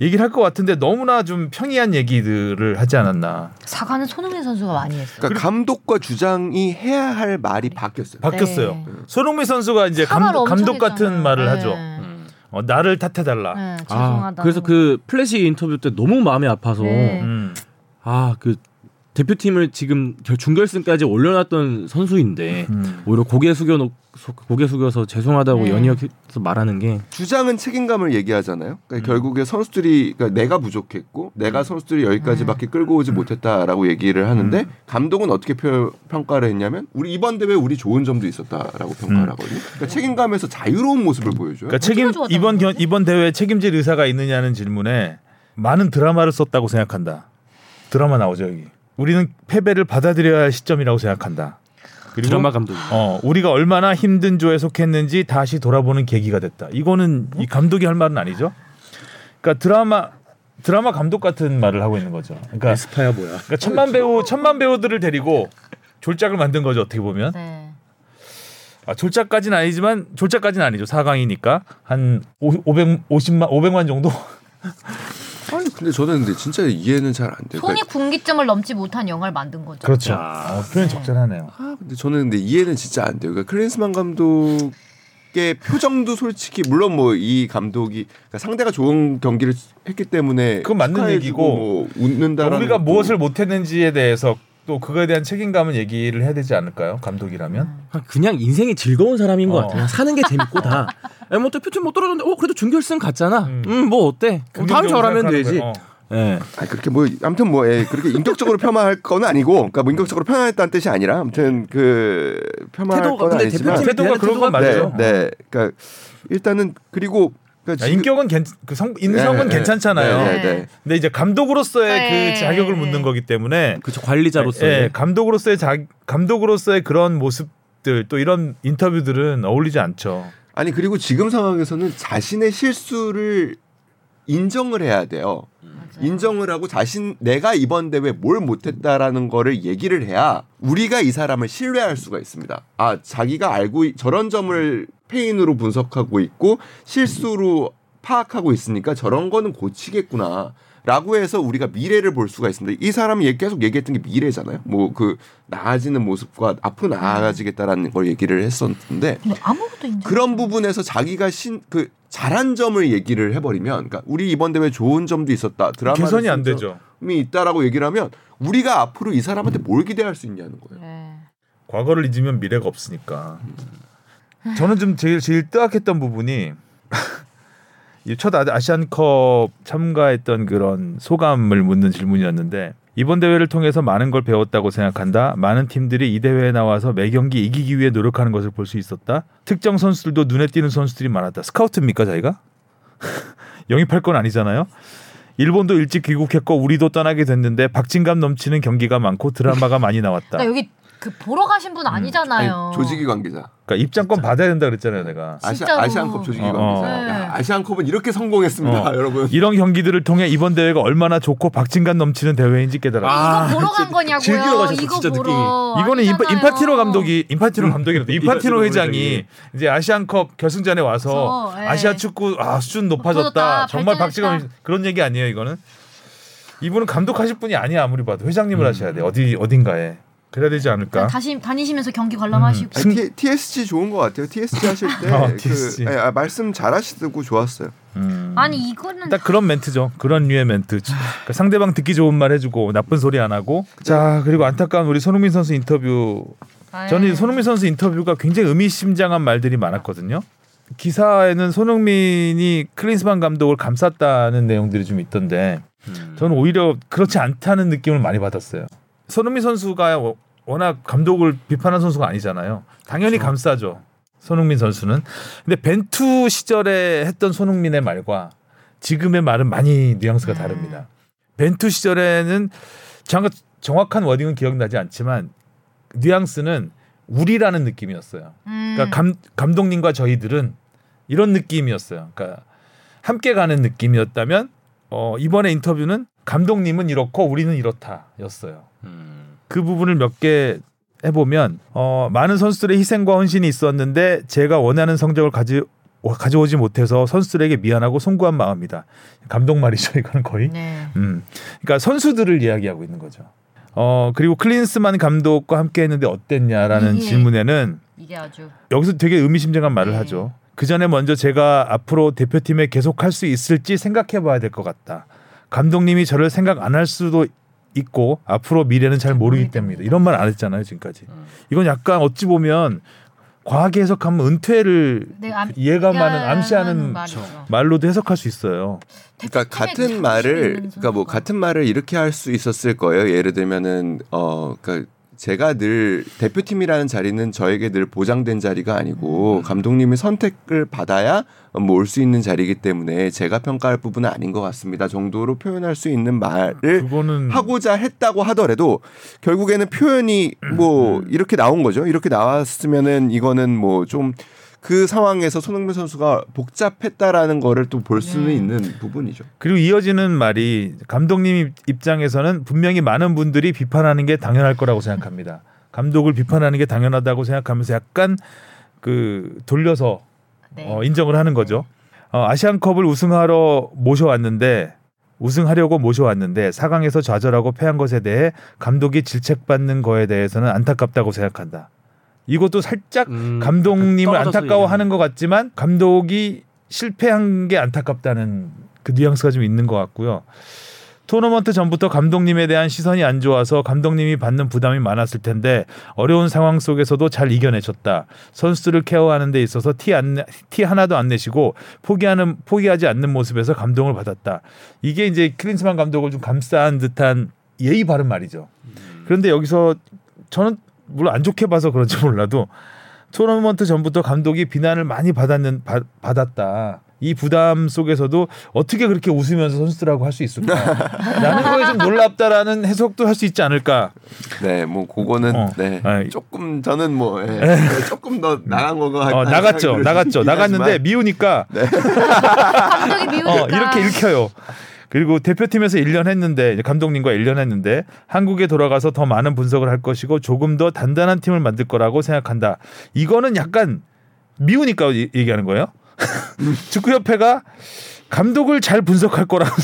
얘기를 할 것 같은데 너무나 좀 평이한 얘기들을 하지 않았나. 사과는 손흥민 선수가 많이 했어요. 그러니까 감독과 주장이 해야 할 말이 바뀌었어요. 바뀌었어요. 네. 손흥민 선수가 이제 감독, 감독 같은 했잖아요. 말을 네. 하죠. 음. 어, 나를 탓해달라. 네, 아, 죄송하다. 그래서 그 플래시 인터뷰 때 너무 마음이 아파서 네. 음. 아그 대표팀을 지금 결- 준결승까지 올려놨던 선수인데 음. 오히려 고개 숙여 놓 고개 숙여서 죄송하다고 네. 연이어서 말하는 게 주장은 책임감을 얘기하잖아요. 그러니까 결국에 선수들이 그러니까 내가 부족했고 내가 선수들이 여기까지밖에 끌고 오지 못했다라고 얘기를 하는데 감독은 어떻게 표- 평가를 했냐면 우리 이번 대회 우리 좋은 점도 있었다라고 평가를 음. 하거든요. 그러니까 책임감에서 자유로운 모습을 보여줘요. 그러니까 책임 이번 견, 거지? 이번 대회에 책임질 의사가 있느냐는 질문에 많은 드라마를 썼다고 생각한다. 드라마 나오죠 여기. 우리는 패배를 받아들여야 할 시점이라고 생각한다. 그리고 드라마 감독. 어, 우리가 얼마나 힘든 조에 속했는지 다시 돌아보는 계기가 됐다. 이거는 이 감독이 할 말은 아니죠. 그러니까 드라마 드라마 감독 같은 말을 하고 있는 거죠. 그러니까, 에스파야 뭐야? 그러니까 천만 배우 천만 배우들을 데리고 졸작을 만든 거죠. 어떻게 보면 네. 아, 졸작까지는 아니지만 졸작까지는 아니죠. 4강이니까 한 550만 500만 정도. 아니 근데 저는 근데 진짜 이해는 잘 안 돼요. 손이 그러니까, 군기점을 넘지 못한 영화를 만든 거죠. 그렇죠. 야. 어, 표현 적절하네요. 아, 근데 저는 근데 이해는 진짜 안 돼요. 그러니까 클린스만 감독 의 표정도 솔직히 물론 뭐 이 감독이 그러니까 상대가 좋은 경기를 했기 때문에 그건 맞는 얘기고 뭐 웃는다라는 우리가 무엇을 못했는지에 대해서 또 그거에 대한 책임감은 얘기를 해야 되지 않을까요? 감독이라면. 그냥 인생이 즐거운 사람인 것 어. 같아요. 사는 게 재밌고 다. 야, 뭐 대표팀 못 떨어졌는데, 어 그래도 준결승 갔잖아. 음. 음, 뭐 어때? 그럼 다음 긍정적으로 잘하면 되지. 거예요. 어. 예. 아 그렇게 뭐 아무튼 뭐 예, 그렇게 인격적으로 폄하할 건 아니고 그러니까 뭐 인격적으로 폄하했다는 뜻이 아니라 아무튼 그 폐마할 태도가 건 근데 아니지만 대표팀에 태도가 대한 그런 건 태도가 맞아요. 네, 네. 그러니까 일단은 그리고 그러니까 야, 인격은 괜, 그 성, 인성은 네, 네, 괜찮잖아요. 네, 네, 네. 근데 이제 감독으로서의 네. 그 자격을 묻는 거기 때문에 그렇죠 관리자로서. 예, 감독으로서의 자, 감독으로서의 그런 모습들 또 이런 인터뷰들은 어울리지 않죠. 아니 그리고 지금 상황에서는 자신의 실수를 인정을 해야 돼요. 인정을 하고 자신 내가 이번 대회 뭘 못했다라는 거를 얘기를 해야 우리가 이 사람을 신뢰할 수가 있습니다. 아 자기가 알고 있- 저런 점을 페인으로 분석하고 있고 실수로 파악하고 있으니까 저런 거는 고치겠구나. 라고 해서 우리가 미래를 볼 수가 있습니다. 이 사람이 얘- 계속 얘기했던 게 미래잖아요. 뭐 그 나아지는 모습과 앞으로 나아가지겠다라는 걸 얘기를 했었는데 근데 아무것도 인정. 그런 부분에서 자기가 신 그 잘한 점을 얘기를 해버리면, 그러니까 우리 이번 대회 좋은 점도 있었다, 드라마 개선이 안 되죠. 이 있다라고 얘기를 하면 우리가 앞으로 이 사람한테 뭘 기대할 수 있냐는 거예요. 네. 과거를 잊으면 미래가 없으니까. 저는 좀 제일 제일 뜨악했던 부분이 이첫 아- 아시안컵 참가했던 그런 소감을 묻는 질문이었는데 이번 대회를 통해서 많은 걸 배웠다고 생각한다. 많은 팀들이 이 대회에 나와서 매 경기 이기기 위해 노력하는 것을 볼 수 있었다. 특정 선수들도 눈에 띄는 선수들이 많았다. 스카우트입니까 자기가? 영입할 건 아니잖아요. 일본도 일찍 귀국했고 우리도 떠나게 됐는데 박진감 넘치는 경기가 많고 드라마가 많이 나왔다. 그러니까 여기 그 보러 가신 분 아니잖아요. 아니, 조직위 관계자. 그러니까 입장권 받아야 된다 그랬잖아요, 내가. 아시아, 진짜로. 아시안컵 조직위 어, 관계자. 어. 야, 아시안컵은 이렇게 성공했습니다, 어. 여러분. 이런 경기들을 통해 이번 대회가 얼마나 좋고 박진감 넘치는 대회인지 깨달았다. 아, 이거 보러 간 거냐고요. 즐기러 가셨어, 이거 진짜 보러. 이거는 인파, 아니잖아요. 인파티노 감독이 인파티노 감독이라도 인파티노 인파티노 회장이. 이제 아시안컵 결승전에 와서 그래서, 예. 아시아 축구 아 수준 높아졌다. 높아졌다, 정말. 박진감 그런 얘기 아니에요, 이거는. 이분은 감독하실 분이 아니야 아무리 봐도 회장님을 음. 하셔야 돼 어디 어딘가에 그래야 되지 않을까? 다시 다니시면서 경기 관람하시고. 아니, T, TSG 좋은 것 같아요. TSG 하실 때 어, 그, TSG. 예, 아, 말씀 잘하시고 좋았어요. 음. 아니 이거는 딱 그런 멘트죠. 그런 류의 멘트. 그러니까 상대방 듣기 좋은 말 해주고 나쁜 소리 안 하고. 자 그리고 안타까운 우리 손흥민 선수 인터뷰. 저는 이 손흥민 선수 인터뷰가 굉장히 의미심장한 말들이 많았거든요. 기사에는 손흥민이 클린스만 감독을 감쌌다는 내용들이 좀 있던데 저는 오히려 그렇지 않다는 느낌을 많이 받았어요. 손흥민 선수가 워- 워낙 감독을 비판한 선수가 아니잖아요. 당연히 감싸죠. 손흥민 선수는. 근데 벤투 시절에 했던 손흥민의 말과 지금의 말은 많이 뉘앙스가 음. 다릅니다. 벤투 시절에는 정확, 정확한 워딩은 기억나지 않지만 뉘앙스는 우리라는 느낌이었어요. 음. 그러니까 감, 감독님과 저희들은 이런 느낌이었어요. 그러니까 함께 가는 느낌이었다면 어, 이번에 인터뷰는 감독님은 이렇고 우리는 이렇다였어요. 음. 그 부분을 몇 개 해보면 어, 많은 선수들의 희생과 헌신이 있었는데 제가 원하는 성적을 가지 가져오지 못해서 선수들에게 미안하고 송구한 마음이다. 감독 말이죠. 이거는 거의. 네. 음. 그러니까 선수들을 이야기하고 있는 거죠. 어 그리고 클린스만 감독과 함께했는데 어땠냐라는 예. 질문에는 이게 아주 여기서 되게 의미심장한 말을 네. 하죠. 그 전에 먼저 제가 앞으로 대표팀에 계속할 수 있을지 생각해봐야 될 것 같다. 감독님이 저를 생각 안 할 수도 있고 앞으로 미래는 잘 모르기 때문이다. 이런 말 안 했잖아요 지금까지. 음. 이건 약간 어찌 보면 과하게 해석하면 은퇴를 네, 암- 예감하는 암시하는 말이죠. 말로도 해석할 수 있어요. 그러니까 같은 말을 그러니까 뭐. 같은 말을 이렇게 할 수 있었을 거예요. 예를 들면은 어 그러니까 제가 늘 대표팀이라는 자리는 저에게 늘 보장된 자리가 아니고 감독님이 선택을 받아야 뭐 올 수 있는 자리이기 때문에 제가 평가할 부분은 아닌 것 같습니다. 정도로 표현할 수 있는 말을 하고자 했다고 하더라도 결국에는 표현이 뭐 이렇게 나온 거죠. 이렇게 나왔으면은 이거는 뭐좀 그 상황에서 손흥민 선수가 복잡했다라는 거를 또 볼 수는 네. 있는 부분이죠. 그리고 이어지는 말이 감독님 입장에서는 분명히 많은 분들이 비판하는 게 당연할 거라고 생각합니다. 감독을 비판하는 게 당연하다고 생각하면서 약간 그 돌려서 네. 어, 인정을 하는 거죠. 어, 아시안컵을 우승하러 모셔왔는데 우승하려고 모셔왔는데 4강에서 좌절하고 패한 것에 대해 감독이 질책받는 거에 대해서는 안타깝다고 생각한다. 이것도 살짝 음, 감독님을 안타까워하는 것 같지만 감독이 실패한 게 안타깝다는 그 뉘앙스가 좀 있는 것 같고요. 토너먼트 전부터 감독님에 대한 시선이 안 좋아서 감독님이 받는 부담이 많았을 텐데 어려운 상황 속에서도 잘 이겨내셨다. 선수들을 케어하는 데 있어서 티, 안, 내- 티 하나도 안 내시고 포기하는 포기하지 않는 모습에서 감동을 받았다. 이게 이제 클린스만 감독을 좀 감싸한 듯한 예의 바른 말이죠. 그런데 여기서 저는 물론 안 좋게 봐서 그런지 몰라도 토너먼트 전부터 감독이 비난을 많이 받았는 받, 받았다. 이 부담 속에서도 어떻게 그렇게 웃으면서 선수들하고 할 수 있을까? 라는 거에 좀 놀랍다라는 해석도 할 수 있지 않을까? 네, 뭐 그거는 어. 네 아이. 조금 저는 뭐 예, 조금 더 나간 거가 어, 나갔죠. 나갔죠. 나갔는데 미우니까 감독이 미우니까 어, 이렇게 읽혀요. 그리고 대표팀에서 1년 했는데 감독님과 1년 했는데 한국에 돌아가서 더 많은 분석을 할 것이고 조금 더 단단한 팀을 만들 거라고 생각한다. 이거는 약간 미우니까 이- 얘기하는 거예요. 축구협회가 감독을 잘 분석할 거라고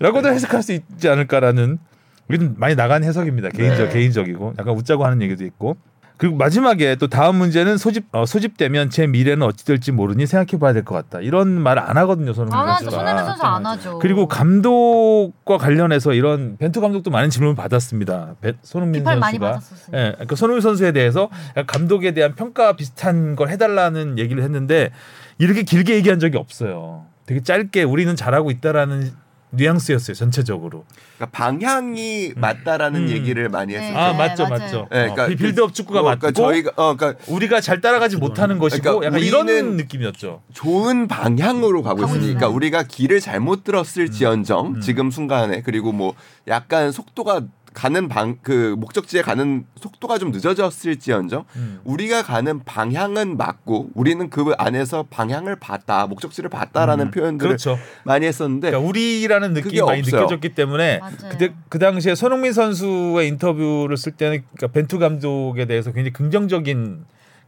라고도 해석할 수 있지 않을까라는 우리는 많이 나간 해석입니다. 개인적 네. 개인적이고 약간 웃자고 하는 얘기도 있고. 그리고 마지막에 또 다음 문제는 소집 어, 소집되면 제 미래는 어찌 될지 모르니 생각해봐야 될 것 같다. 이런 말 안 하거든요, 손흥민. 선수가. 손흥민 선수 안 하죠. 그리고 감독과 관련해서 이런 벤투 감독도 많은 질문을 받았습니다. 베- 손흥민 선수가 받았었어요. 예, 그러니까 손흥민 선수에 대해서 감독에 대한 평가 비슷한 걸 해달라는 얘기를 했는데 이렇게 길게 얘기한 적이 없어요. 되게 짧게 우리는 잘하고 있다라는 뉘앙스였어요 전체적으로. 그러니까 방향이 맞다라는 음. 얘기를 많이 네. 했어요. 아 네, 맞죠 맞아요. 맞죠. 네, 어, 그러니까 비- 빌드업 축구가 뭐, 맞고 그러니까 저희가 어, 그러니까 우리가 잘 따라가지 못하는 것이고 그러니까 약간 이런 느낌이었죠. 좋은 방향으로 가고 있으니까. 우리가 길을 잘못 들었을지언정 음. 지금 순간에 그리고 뭐 약간 속도가 가는 방 그 목적지에 가는 속도가 좀 늦어졌을지언정 음. 우리가 가는 방향은 맞고 우리는 그 안에서 방향을 봤다 목적지를 봤다라는 음, 표현들을 그렇죠. 많이 했었는데 그러니까 우리라는 느낌이 많이 없어요. 느껴졌기 때문에 맞아요. 그때 그 당시에 손흥민 선수의 인터뷰를 쓸 때는 그러니까 벤투 감독에 대해서 굉장히 긍정적인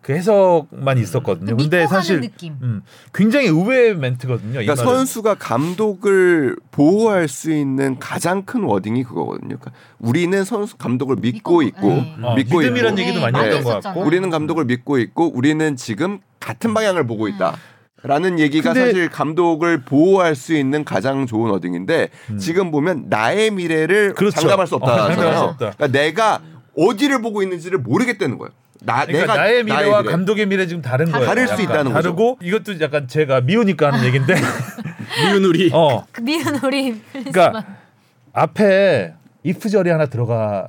그 해석만 있었거든요. 그 근데 사실 느낌. 음, 굉장히 의외의 멘트거든요. 이 그러니까. 선수가 감독을 보호할 수 있는 가장 큰 워딩이 그거거든요. 그러니까 우리는 선수 감독을 믿고 믿고, 있고 네. 어, 믿고 믿음이란 있고 얘기도 네, 많이 했던 것. 같고 우리는 감독을 믿고 있고 우리는 지금 같은 방향을 보고 있다. 라는 얘기가 사실 감독을 보호할 수 있는 가장 좋은 어딩인데 지금 보면 나의 미래를 음. 그렇죠. 장담할 수 어, 없다는 장담할 수. 없다. 그러니까 내가 어디를 보고 있는지를 모르겠다는 거예요. 나, 그러니까 내가 나의 미래와 미래. 감독의 미래 지금 다른 거예요. 다를 수. 있다는 거죠. 다르고 이것도 약간 제가 미우니까 하는 얘기인데 미운 우리. 어 그 미운 우리 그러니까 앞에 이프절이 하나 들어가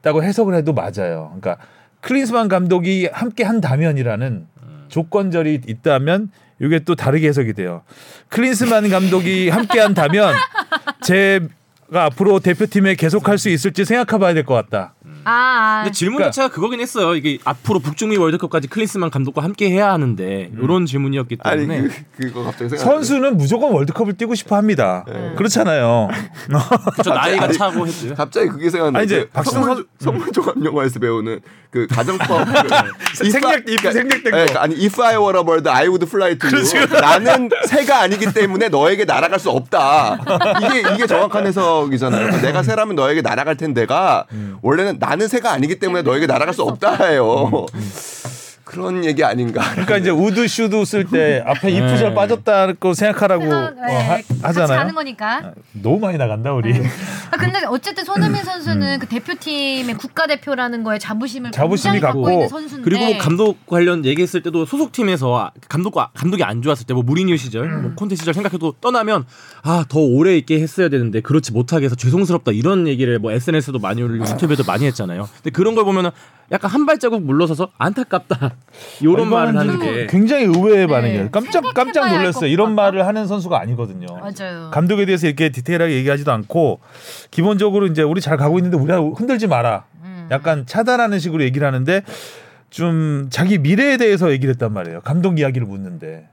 있다고 해석을 해도 맞아요. 그러니까 클린스만 감독이 함께 한다면이라는 조건절이 있다면 이게 또 다르게 해석이 돼요. 클린스만 감독이 함께 한다면 제가 앞으로 대표팀에 계속할 수 있을지 생각해봐야 될 것 같다. 아, 아. 근데 질문 그러니까- 자체가 그거긴 했어요. 이게 앞으로 북중미 월드컵까지 클린스만 감독과 함께 해야 하는데 이런 질문이었기 아니 때문에 그, 그거 갑자기. 선수는 무조건 월드컵을 뛰고 싶어 합니다. 그렇잖아요. 저 나이가 아니, 차고 했죠. 갑자기 그게 생각나는데 아니, 이제 성문 종합 영화에서 배우는 그 가정법 그 생략- if 생략된 거. 예, 아니 if I were a bird I would fly to you. 나는 새가 아니기 때문에 너에게 날아갈 수 없다. 이게 이게 정확한 해석이잖아요. 그러니까 내가 새라면 너에게 날아갈 텐데가 원래는 나는 새가 아니기 때문에 너에게 날아갈 수 없다예요. 그런 얘기 아닌가. 그러니까 이제 would should 쓸 때 앞에 if절 빠졌다고 생각하라고 생각, 어, 네, 하, 같이 하잖아요. 가는 거니까. 너무 많이 나간다 우리. 아, 근데 어쨌든 손흥민 선수는 음. 그 대표팀의 국가대표라는 거에 자부심을 자부심이 굉장히 갖고 갖고 있는 선수인데 그리고 뭐 감독 관련 얘기했을 때도 소속팀에서 감독과 감독이 안 좋았을 때 뭐 무리뉴 시절, 뭐 콘테 시절 생각해도 떠나면 아 더 오래 있게 했어야 되는데 그렇지 못하게 해서 죄송스럽다 이런 얘기를 뭐 SNS도 많이 올리고 유튜브에도 많이 했잖아요. 근데 그런 걸 보면은 약간 한 발자국 물러서서 안타깝다 이런 말을 하는 게 굉장히 의외의 네. 반응이에요. 깜짝 깜짝 할 놀랐어요. 것 이런. 말을 하는 선수가 아니거든요. 맞아요. 감독에 대해서 이렇게 디테일하게 얘기하지도 않고 기본적으로 이제 우리 잘 가고 있는데 우리가 흔들지 마라. 음. 약간 차단하는 식으로 얘기를 하는데 좀 자기 미래에 대해서 얘기를 했단 말이에요. 감독 이야기를 묻는데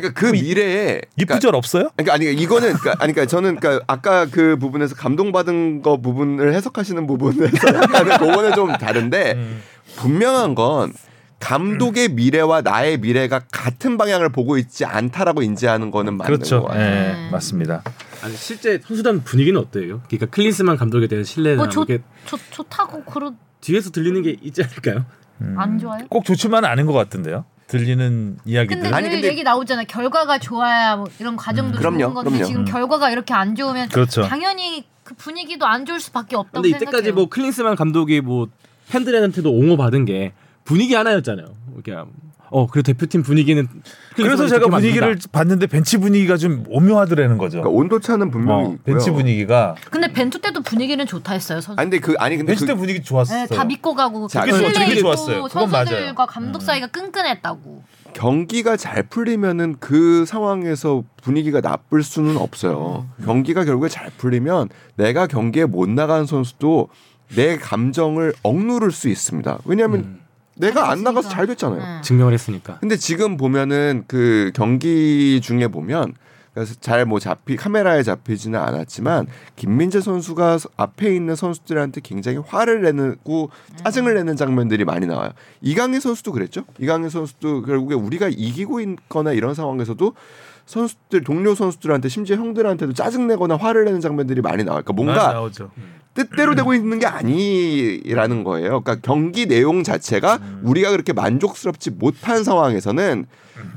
그러니까 그 미래에 그러니까 이쁘절 없어요? 그러니까 아니 이거는 그러니까, 아니 그러니까 저는 그러니까 아까 그 부분에서 감동받은 거 부분을 해석하시는 부분에서 약간은 그거는 좀 다른데 음. 분명한 건 감독의 미래와 나의 미래가 같은 방향을 보고 있지 않다라고 인지하는 거는 맞는 그렇죠. 거 예, 같아요. 음. 맞습니다. 아니 실제 선수단 분위기는 어때요? 그러니까 클린스만 감독에 대한 신뢰나 뭐 좋, 이게 좋, 좋다고 그러 뒤에서 들리는 게 있지 않을까요? 음. 안 좋아요? 꼭 좋지만은 않은 것 같은데요. 들리는 이야기들. 근데 아니, 근데- 얘기 나오잖아. 결과가 좋아야 뭐 이런 과정도 음, 그럼요, 좋은 건데 그럼요. 지금 음. 결과가 이렇게 안 좋으면 그렇죠. 당연히 그 분위기도 안 좋을 수밖에 없다고 근데 생각해요. 이때까지 뭐 클린스만 감독이 뭐 팬들한테도 옹호 받은 게 분위기 하나였잖아요. 그냥 어 그리고 대표팀 분위기는 그래서 제가 분위기를 만든다. 봤는데 벤치 분위기가 좀 오묘하더라는 거죠. 그러니까 온도 차는 분명히 어, 있고요. 벤치 분위기가 근데 벤투 때도 분위기는 좋다 했어요. 선수. 아니 근데 그 아니 근데 벤치 그, 때 분위기 좋았어요. 네, 다 믿고 가고 자, 그 그게 신뢰 되게 있고 좋았어요. 선수들과 맞아요. 감독 음. 사이가 끈끈했다고. 경기가 잘 풀리면은 그 상황에서 분위기가 나쁠 수는 없어요. 경기가 결국에 잘 풀리면 내가 경기에 못 나간 선수도 내 감정을 억누를 수 있습니다. 왜냐하면 음. 내가 안. 나가서 잘 됐잖아요. 음. 증명을 했으니까. 근데 지금 보면은 그 경기 중에 보면 그래서 잘 뭐 잡히 카메라에 잡히지는 않았지만 김민재 선수가 서- 앞에 있는 선수들한테 굉장히 화를 내고 짜증을 내는 장면들이 많이 나와요. 이강인 선수도 그랬죠. 이강인 선수도 결국에 우리가 이기고 있거나 이런 상황에서도 선수들 동료 선수들한테 심지어 형들한테도 짜증 내거나 화를 내는 장면들이 많이 나와요. 그러니까 뭔가. 뜻대로 되고 있는 게 아니라는 거예요. 그러니까 경기 내용 자체가 우리가 그렇게 만족스럽지 못한 상황에서는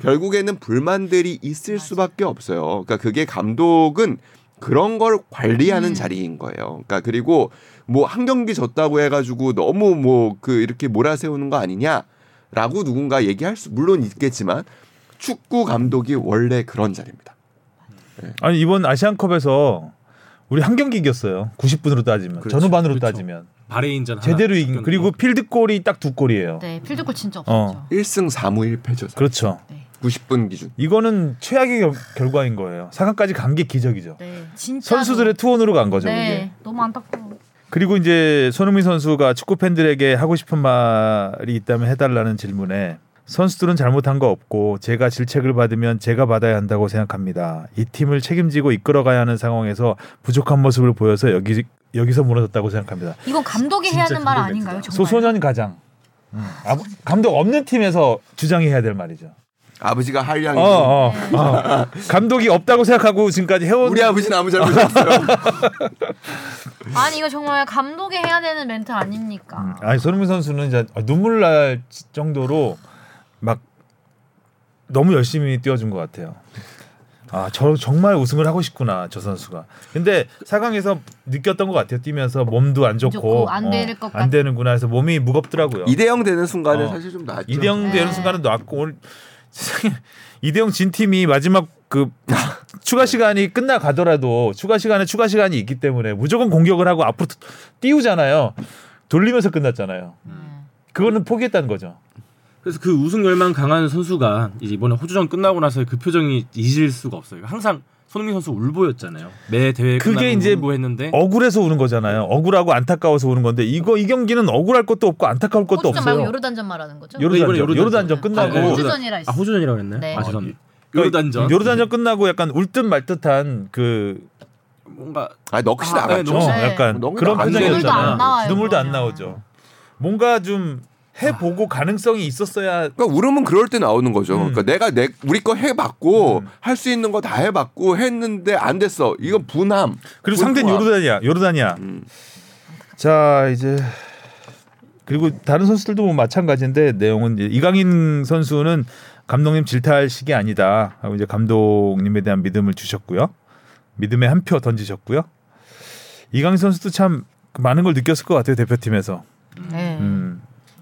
결국에는 불만들이 있을 수밖에 없어요. 그러니까 그게 감독은 그런 걸 관리하는 음. 자리인 거예요. 그러니까 그리고 뭐 한 경기 졌다고 해가지고 너무 뭐 그 이렇게 몰아세우는 거 아니냐라고 누군가 얘기할 수 물론 있겠지만 축구 감독이 원래 그런 자리입니다. 아니 이번 아시안컵에서 우리 한 경기 이겼어요. 90분으로 따지면 그렇죠. 전후반으로 그렇죠. 따지면 바레인전 제대로 이긴 그리고 필드 골이 딱 두 골이에요. 네, 필드골 진짜 어. 없었죠. 1승 4무 1패죠. 그렇죠. 네. 90분 기준. 이거는 최악의 결, 결과인 거예요. 4강까지 간 게 기적이죠. 네, 진짜. 선수들의 투혼으로 간 거죠. 네, 그게. 너무 안타까워. 그리고 이제 손흥민 선수가 축구 팬들에게 하고 싶은 말이 있다면 해달라는 질문에 선수들은 잘못한 거 없고 제가 질책을 받으면 제가 받아야 한다고 생각합니다. 이 팀을 책임지고 이끌어가야 하는 상황에서 부족한 모습을 보여서 여기 여기서 무너졌다고 생각합니다. 이건 감독이 해야 하는 말 아닌가요? 정말. 소소년 가장 음. 아, 감독 없는 팀에서 주장해야 될 말이죠. 아버지가 한량이 어, 어, 어. 감독이 없다고 생각하고 지금까지 해온 우리 아버지는 아무 잘못 없어요. 아니 이거 정말 감독이 해야 되는 멘트 아닙니까? 음, 아니 손흥민 선수는 이제 눈물 날 정도로 막 너무 열심히 뛰어준 것 같아요. 아, 저 정말 우승을 하고 싶구나 저 선수가. 근데 4강에서 느꼈던 것 같아요. 뛰면서 몸도 안 좋고, 좋고, 안될것안 같- 되는구나 해서 몸이 무겁더라고요. 2대0 되는 순간에 어. 사실 좀 낫죠. 이대영 네. 되는 순간은 놨고 오늘 세상에 이대영 진 팀이 마지막 그 추가 시간이 끝나 가더라도 추가 시간에 추가 시간이 있기 때문에 무조건 공격을 하고 앞으로 띄우잖아요. 돌리면서 끝났잖아요. 음. 그거는 포기했다는 거죠. 그래서 그 우승 열망 강한 선수가 이제 이번에 호주전 끝나고 나서 그 표정이 잊을 수가 없어요. 항상 손흥민 선수 울보였잖아요. 매 대회 그게 이제 울보했는데 억울해서 우는 거잖아요. 억울하고 안타까워서 우는 건데 이거 이 경기는 억울할 것도 없고 안타까울 것도 호주전 말고 없어요. 요르단전 말하는 거죠? 요르단전, 이번에 요르단전, 요르단전. 끝나고 아, 네, 호주전이라 아. 호주전이라고 그랬나요? 네. 아 죄송합니다. 그러니까 요르단전 요르단전 끝나고 약간 울듯 말듯한 그 뭔가 아 넋이 아, 네, 나갔죠. 네. 약간 너무 그런 안 표정이었잖아요. 눈물도 안 나와요, 눈물도 안 그러면. 나오죠. 뭔가 좀 해보고 가능성이 있었어야 그러니까 울음은 그럴 때 나오는 거죠. 음. 그러니까 내가 내 우리 거 해봤고 음. 할수 있는 거 다 해봤고 했는데 안 됐어. 이건 분함. 그리고 상대는. 요르단이야. 요르단이야. 음. 자 이제 그리고 다른 선수들도 뭐 마찬가지인데 내용은 이제 이강인 선수는 감독님 질타할 시기 아니다 하고 이제 감독님에 대한 믿음을 주셨고요. 믿음의 한표 던지셨고요. 이강인 선수도 참 많은 걸 느꼈을 것 같아요 대표팀에서. 네.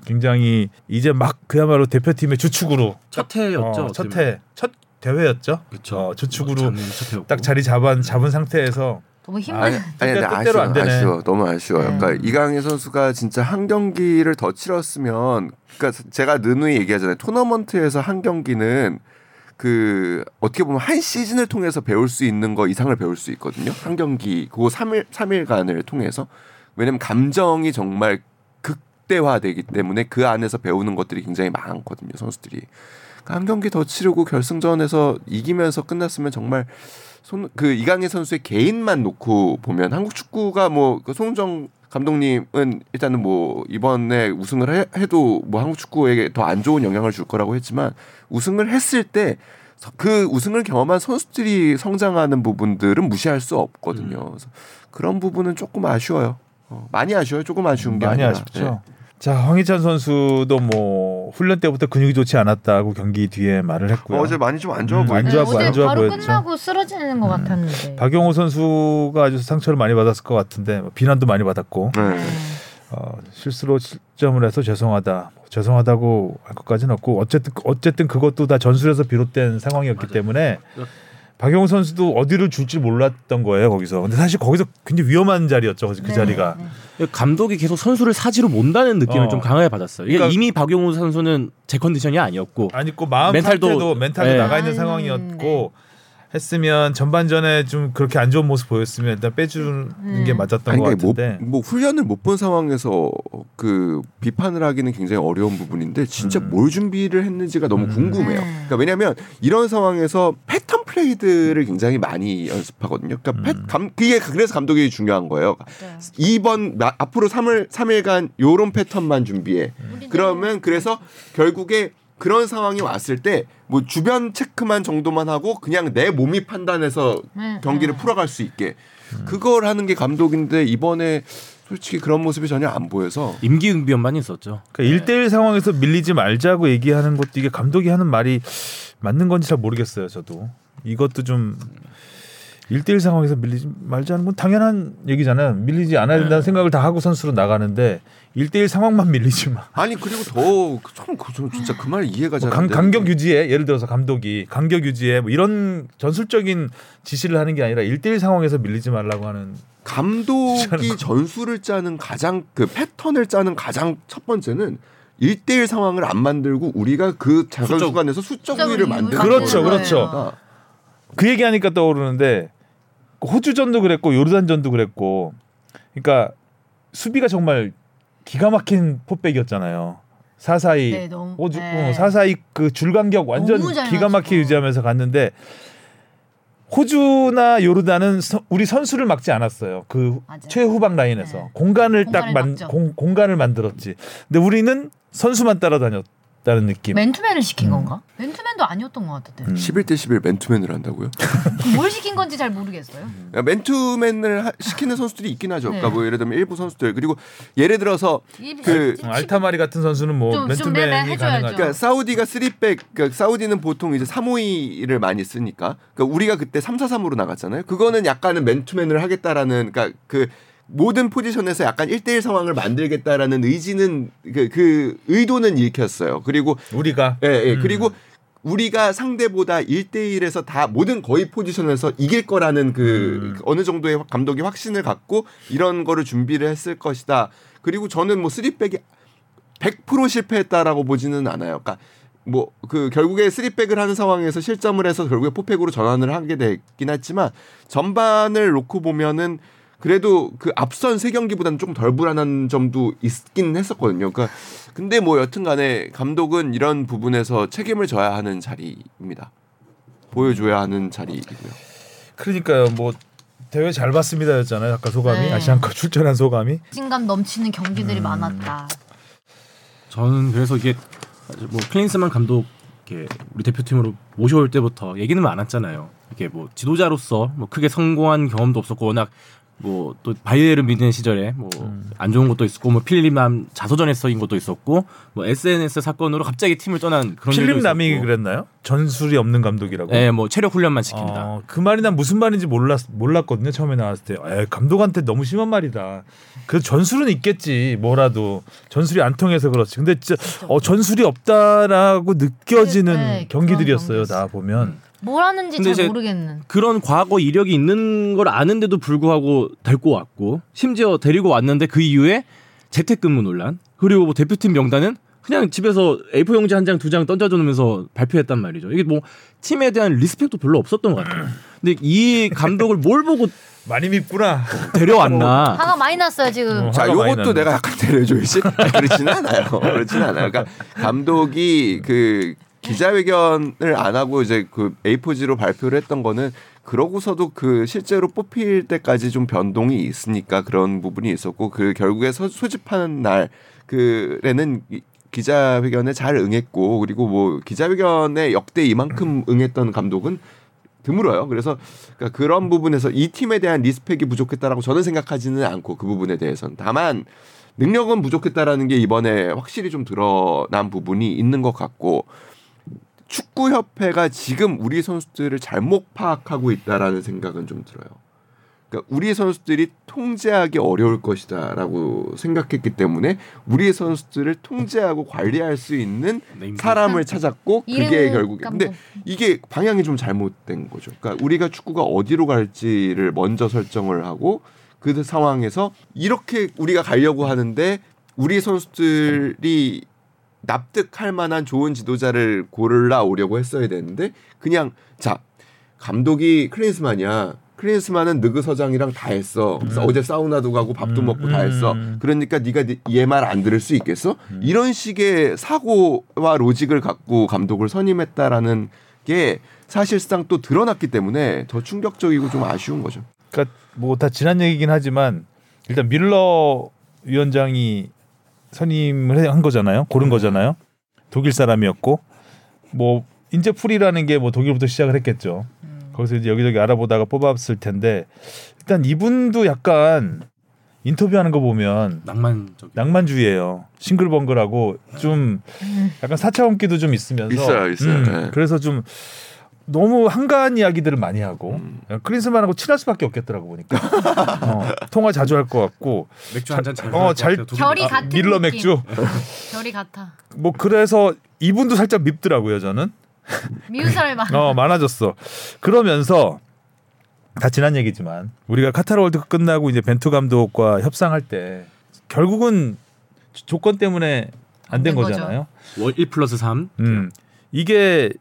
음, 굉장히 이제 막 그야말로 대표팀의 주축으로 첫 해였죠. 어, 첫 해, 첫 대회였죠. 그렇죠. 어, 주축으로 해였고. 딱 자리 잡은 잡은 상태에서 너무 힘든. 아니, 아니 뜻대로 아쉬워, 안 되네. 아쉬워, 너무 아쉬워. 네. 그러니까 이강인 선수가 진짜 한 경기를 더 치렀으면, 그러니까 제가 느누이 얘기하잖아요. 토너먼트에서 한 경기는 그 어떻게 보면 한 시즌을 통해서 배울 수 있는 거 이상을 배울 수 있거든요. 한 경기 그거 3일 3일간을 통해서 왜냐면 감정이 정말 극대화되기 때문에 그 안에서 배우는 것들이 굉장히 많거든요. 선수들이 한 경기 더 치르고 결승전에서 이기면서 끝났으면 정말 손, 그 이강인 선수의 개인만 놓고 보면 한국 축구가 뭐그 송정 감독님은 일단은 뭐 이번에 우승을 해, 해도 뭐 한국 축구에게 더 안 좋은 영향을 줄 거라고 했지만 우승을 했을 때 그 우승을 경험한 선수들이 성장하는 부분들은 무시할 수 없거든요. 음. 그래서 그런 부분은 조금 아쉬워요. 어, 많이 아쉬워요. 조금 아쉬운 게 많이 아니라. 아쉽죠. 자 황희찬 선수도 뭐 훈련 때부터 근육이 좋지 않았다고 경기 뒤에 말을 네. 했고요. 어, 어제 많이 좀 안 좋아 음. 안 좋아 네, 보여, 안 좋아 바로 보였죠. 끝나고 쓰러지는 것 같았는데. 박용호 선수가 아주 상처를 많이 받았을 것 같은데 뭐 비난도 많이 받았고 네. 네. 어, 실수로 실점을 해서 죄송하다 뭐 죄송하다고 할 것까지는 없고 어쨌든 어쨌든 그것도 다 전술에서 비롯된 상황이었기 맞아요. 때문에 박용호 선수도 어디를 줄지 몰랐던 거예요 거기서 근데 사실 거기서 굉장히 위험한 자리였죠 그 네, 자리가 네. 감독이 계속 선수를 사지로 몬다는 느낌을 어. 좀 강하게 받았어요. 그러니까- 이미 박용우 선수는 제 컨디션이 아니었고 아니 그 마음 멘탈도- 멘탈도 네. 나가 있는 음, 상황이었고 했으면 전반전에 좀 그렇게 안 좋은 모습 보였으면 일단 빼주는 음. 게 맞았던 아니, 것 그러니까 뭐, 같은데 뭐 훈련을 못 본 상황에서 그 비판을 하기는 굉장히 어려운 부분인데 진짜 음. 뭘 준비를 했는지가 너무 음. 궁금해요. 음. 그러니까 왜냐하면 이런 상황에서 패턴 플레이들을 굉장히 많이 연습하거든요. 그러니까 패, 음. 감, 그게 그래서 감독이 중요한 거예요. 네. 이번 나- 앞으로 3일 3일간 요런 패턴만 준비해. 그러면 그래서 결국에 그런 상황이 왔을 때 뭐 주변 체크만 정도만 하고 그냥 내 몸이 판단해서 네, 경기를 네. 풀어갈 수 있게 그걸 하는 게 감독인데 이번에 솔직히 그런 모습이 전혀 안 보여서 임기응변만 있었죠. 그러니까 1대1 상황에서 밀리지 말자고 얘기하는 것도 이게 감독이 하는 말이 맞는 건지 잘 모르겠어요 저도 이것도 좀 1대1 상황에서 밀리지 말자는 건 당연한 얘기잖아요 밀리지 않아야 된다는 생각을 다 하고 선수로 나가는데 1대1 상황만 밀리지 마 아니 그리고 더참 그, 진짜 그 말 이해가 뭐잘 강, 안 되는 간격 게 유지에 예를 들어서 감독이 간격 유지에 뭐 이런 전술적인 지시를 하는 게 아니라 1대1 상황에서 밀리지 말라고 하는 감독이 전술을 짜는 가장 그 패턴을 짜는 가장 첫 번째는 1대1 상황을 안 만들고 우리가 그 작은 수적. 수간에서 수적 우위를 우위를 만드는 그렇죠, 거예요. 그렇죠. 아, 그 얘기하니까 떠오르는데 호주전도 그랬고 요르단전도 그랬고 그러니까 수비가 정말 기가 막힌 포백이었잖아요. 사사이 네, 너무- 호주 네. 어, 사사이 그 줄간격 완전 기가 막히게. 유지하면서 갔는데 호주나 요르단은 서- 우리 선수를 막지 않았어요. 그 맞아요. 최후방 라인에서 네. 공간을 공간을 딱 만. 공, 공간을 만들었지. 근데 우리는 선수만 따라다녔 다는 느낌. 맨투맨을 시킨 음. 건가? 맨투맨도 아니었던 것 같은데. 음. 11대 11 맨투맨을 한다고요? 뭘 시킨 건지 잘 모르겠어요. 그러니까 맨투맨을 하- 시키는 선수들이 있긴 하죠. 네. 그러니까 뭐 예를 들면 일부 선수들 그리고 예를 들어서 그- 이- 어, 알타마리 같은 선수는 뭐 좀- 좀 맨투맨이 매매 해줘야죠. 가능하죠. 그러니까 사우디가 3백 그러니까 사우디는 보통 이제 352를 많이 쓰니까 그러니까 우리가 그때 343으로 나갔잖아요. 그거는 약간은 맨투맨을 하겠다라는 그러니까 그 모든 포지션에서 약간 1대1 상황을 만들겠다라는 의지는 그, 그 의도는 읽혔어요. 그리고 우리가 예, 예. 음. 그리고 우리가 상대보다 1대1에서 다 모든 거의 포지션에서 이길 거라는 그 음. 어느 정도의 감독이 확신을 갖고 이런 거를 준비를 했을 것이다. 그리고 저는 뭐 3백이 100% 실패했다라고 보지는 않아요. 그러니까 뭐 그 결국에 쓰리백을 하는 상황에서 실점을 해서 결국에 포백으로 전환을 하게 됐긴 했지만 전반을 놓고 보면은 그래도 그 앞선 세 경기보다는 조금 덜 불안한 점도 있긴 했었거든요. 그러니까 근데 뭐 여튼간에 감독은 이런 부분에서 책임을 져야 하는 자리입니다. 보여줘야 하는 자리이고요. 그러니까요. 뭐 대회 잘 봤습니다였잖아요. 아까 소감이 네. 아시안컵 출전한 소감이. 자신감 넘치는 경기들이 많았다. 저는 그래서 이게 뭐 클린스만 감독 이렇게 우리 대표팀으로 모셔올 때부터 얘기는 많았잖아요. 이게 뭐 지도자로서 뭐 크게 성공한 경험도 없었고 워낙 뭐 또 바이에른 미는 시절에 뭐 안 좋은 것도 있었고 뭐 필립남 자서전에 써인 것도 있었고 뭐 SNS 사건으로 갑자기 팀을 떠난 그런 필립 일도 남이 있었고. 그랬나요? 전술이 없는 감독이라고. 예, 뭐 체력 훈련만 시킨다. 어, 그 말이 난 무슨 말인지 몰랐 몰랐거든요. 처음에 나왔을 때. 에, 감독한테 너무 심한 말이다. 그 전술은 있겠지. 뭐라도 전술이 안 통해서 그렇지. 근데 진짜 어, 전술이 없다라고 느껴지는 네, 경기들이었어요. 다 보면. 뭘 하는지 잘 모르겠는. 그런 과거 이력이 있는 걸 아는데도 불구하고 데리고 왔고 심지어 데리고 왔는데 그 이후에 재택근무 논란 그리고 뭐 대표팀 명단은 그냥 집에서 A4 용지 한 장 두 장 던져주면서 발표했단 말이죠. 이게 뭐 팀에 대한 리스펙도 별로 없었던 것 같아요. 근데 이 감독을 뭘 보고 많이 밉구나. 데려왔나? 화가 많이 났어요 지금. 어. 자, 요것도. 내가 약간 데려줘야지. 그렇지는 않아요. 그렇지는 않아요. 그러니까 감독이 그 기자회견을 안 하고 이제 그 A4G로 발표를 했던 거는 그러고서도 그 실제로 뽑힐 때까지 좀 변동이 있으니까 그런 부분이 있었고 그 결국에 서, 소집하는 날 그에는 이- 기자회견에 잘 응했고 그리고 뭐 기자회견에 역대 이만큼 응했던 감독은 드물어요. 그래서 그러니까 그런 부분에서 이 팀에 대한 리스펙이 부족했다라고 저는 생각하지는 않고 그 부분에 대해서는 다만 능력은 부족했다라는 게 이번에 확실히 좀 드러난 부분이 있는 것 같고 축구 협회가 지금 우리 선수들을 잘못 파악하고 있다라는 생각은 좀 들어요. 그러니까 우리 선수들이 통제하기 어려울 것이다라고 생각했기 때문에 우리 선수들을 통제하고 관리할 수 있는 named. 사람을 찾았고 그게 결국에 근데. 이게 방향이 좀 잘못된 거죠. 그러니까 우리가 축구가 어디로 갈지를 먼저 설정을 하고 그 상황에서 이렇게 우리가 가려고 하는데 우리 선수들이 납득할 만한 좋은 지도자를 골라 오려고 했어야 되는데 그냥 자 감독이 클린스만이야. 클린스만은 느그 서장이랑 다 했어. 그래서 어제 사우나도 가고 밥도 음, 먹고 다 했어. 음. 그러니까 네가 얘 말 안 들을 수 있겠어? 이런 식의 사고와 로직을 갖고 감독을 선임했다라는 게 사실상 또 드러났기 때문에 더 충격적이고 좀 아쉬운 거죠. 그러니까 뭐 다 지난 얘기긴 하지만 일단 밀러 위원장이 선임을 한 거잖아요. 고른 거잖아요. 독일 사람이었고 뭐 인제풀이라는 게 뭐 독일부터 시작을 했겠죠. 거기서 이제 여기저기 알아보다가 뽑았을 텐데 일단 이분도 약간 인터뷰하는 거 보면 낭만적. 낭만주의예요. 싱글벙글하고 좀 약간 사차원기도 좀 있으면서 있어요, 있어요. 음, 네. 그래서 좀 너무 한가한 이야기들을 많이 하고 음. 클린스만하고 친할 수밖에 없겠더라고 보니까 어, 통화 자주 할 것 같고 맥주 한 잔 잘 어, 잘- 결이 아, 같은 밀러 느낌. 맥주 결이 같아. 뭐 그래서 이분도 살짝 밉더라고요 저는 미운 사람이 많아. 어 많아졌어 그러면서 다 지난 얘기지만 우리가 카타르 월드컵 끝나고 이제 벤투 감독과 협상할 때 결국은 조건 때문에 안된 안된 거죠. 거잖아요. 월1 플러스 3. 음. 이게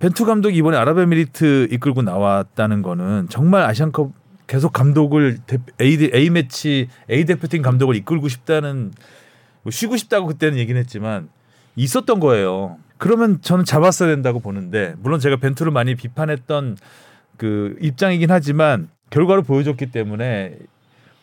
벤투 감독이 이번에 아랍에미리트 이끌고 나왔다는 거는 정말 아시안컵 계속 감독을 대- A, A 매치 A 대표팀 감독을 이끌고 싶다는 뭐 쉬고 싶다고 그때는 얘기는 했지만 있었던 거예요. 그러면 저는 잡았어야 된다고 보는데 물론 제가 벤투를 많이 비판했던 그 입장이긴 하지만 결과를 보여줬기 때문에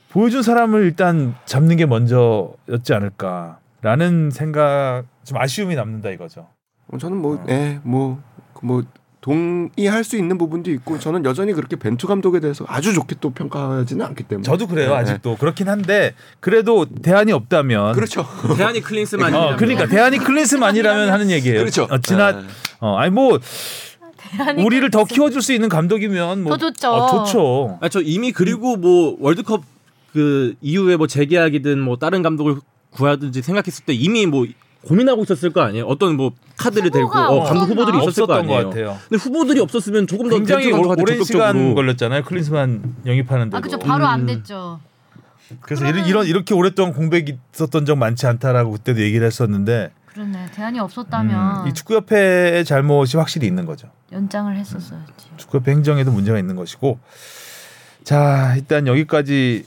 보여준 사람을 일단 잡는 게 먼저였지 않을까라는 생각 좀 아쉬움이 남는다 이거죠. 어, 저는 뭐, 예, 뭐, 뭐 동의할 수 있는 부분도 있고 저는 여전히 그렇게 벤투 감독에 대해서 아주 좋게 또 평가하지는 않기 때문에. 저도 그래요 예, 아직도 그렇긴 한데 그래도 대안이 없다면 예. 그렇죠. 대한이 클린스만이. 어, 그러니까 대안이 클린스만이라면 하는 얘기예요. 그렇죠. 어, 지난 예. 어, 아니 뭐 우리를 더 키워줄 수 있는 감독이면 뭐 더 좋죠. 어, 좋죠. 아, 저 이미 그리고 뭐 월드컵 그 이후에 뭐 재계약이든 뭐 다른 감독을 구하든지 생각했을 때 이미 뭐 고민하고 있었을 거 아니에요. 어떤 뭐 카드를 들고 어, 감독? 후보들이 있었을 거 아니에요. 같아요. 근데 후보들이 없었으면 조금 더 굉장히 오- 오랜 시간 걸렸잖아요. 클린스만 영입하는데도. 아 그죠 바로 안 음. 됐죠. 그래서 이런, 이런 이렇게 오랫동안 공백이 있었던 적 많지 않다라고 그때도 얘기를 했었는데 그러네. 대안이 없었다면 음, 이 축구협회의 잘못이 확실히 있는 거죠. 연장을 했었어야지. 축구협회 행정에도 문제가 있는 것이고 자 일단 여기까지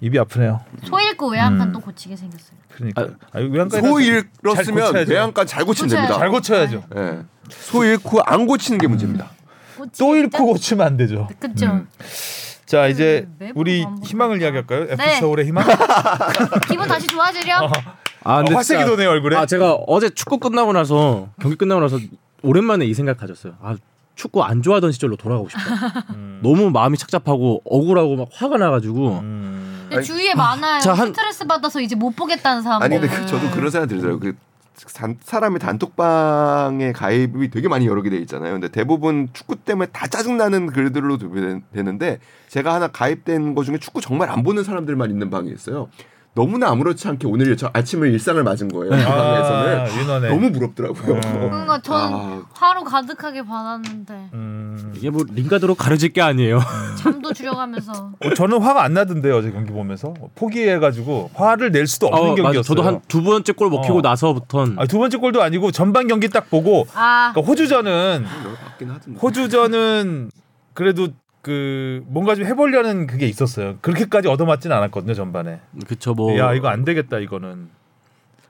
입이 아프네요. 소일구 외양간 음. 또 고치게 생겼어요. 그러니까 아, 외양간 소잘 잃었으면. 외양간 잘 고치면 고쳐야죠. 됩니다. 잘 고쳐야죠. 예. 소 잃고 안 고치는 게 문제입니다. 또 잃고 고치면 안 되죠. 그쵸. 음. 자 이제 음, 매번 우리? 희망을 이야기할까요? FC 네. 서울의 희망? 기분 다시 좋아지렴. 아, 어, 화색이 도네 얼굴에. 아 제가 어제 축구 끝나고 나서 경기 끝나고 나서 오랜만에 이 생각 가졌어요. 아 축구 안 좋아하던 시절로 돌아가고 싶다. 음. 너무 마음이 착잡하고 억울하고 막 화가 나가지고 음. 근데 주위에 많아요. 자, 한- 스트레스 받아서 이제 못 보겠다는 사람. 아니 근데 그- 저도 그런 생각 들더라고요. 그 산- 사람이 단톡방에 가입이 되게 많이 여러 개 돼 있잖아요. 근데 대부분 축구 때문에 다 짜증나는 글들로 되- 되는데 제가 하나 가입된 거 중에 축구 정말 안 보는 사람들만 있는 방이 있어요. 너무나 아무렇지 않게 오늘 저 아침을 일상을 맞은 거예요. 그 방에서는 아. 너무 부럽더라고요. 음. 그러니까 전 아. 화로 가득하게 받았는데 음. 이게 뭐 링가드로 가려질 게 아니에요. 잠도 줄여가면서 어, 저는 화가 안 나던데요 어제 경기 보면서 포기해가지고 화를 낼 수도 없는 어, 맞아. 경기였어요. 저도 한 두 번째 골 먹히고 어. 나서부턴 아, 두 번째 골도 아니고 전반 경기 딱 보고 아 그러니까 호주전은. 호주전은 그래도 그 뭔가 좀 해보려는 그게 있었어요. 그렇게까지 얻어맞진 않았거든요 전반에. 그쵸 뭐 야 이거 안 되겠다 이거는.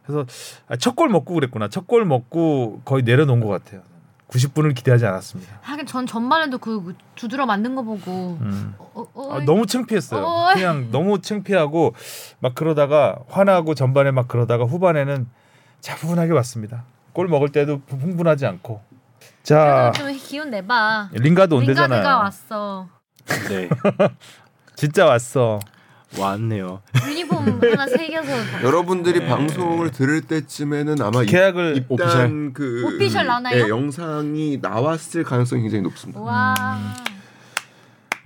그래서 아, 첫골 먹고 그랬구나. 첫 골 먹고 거의 내려놓은 것 같아요. 90분을 기대하지 않았습니다. 하긴 전 전반에도 그 두드러 맞는 거 보고 음. 어, 어, 아, 너무 창피했어요. 어이. 그냥 너무 창피하고 막 그러다가 화나고 전반에 막 그러다가 후반에는 차분하게 왔습니다. 골 먹을 때도 흥분하지 않고. 자 좀 기운 내봐. 링가드 링가드가 온대잖아요. 왔어. 네 진짜 왔어. 왔네요. 유니폼 하나 새겨서 여러분들이 방송을 들을 때쯤에는 아마 입- 계약을 입단 오피셜. 그 오피셜 나나요? 예, 영상이 나왔을 가능성이 굉장히 높습니다. 와.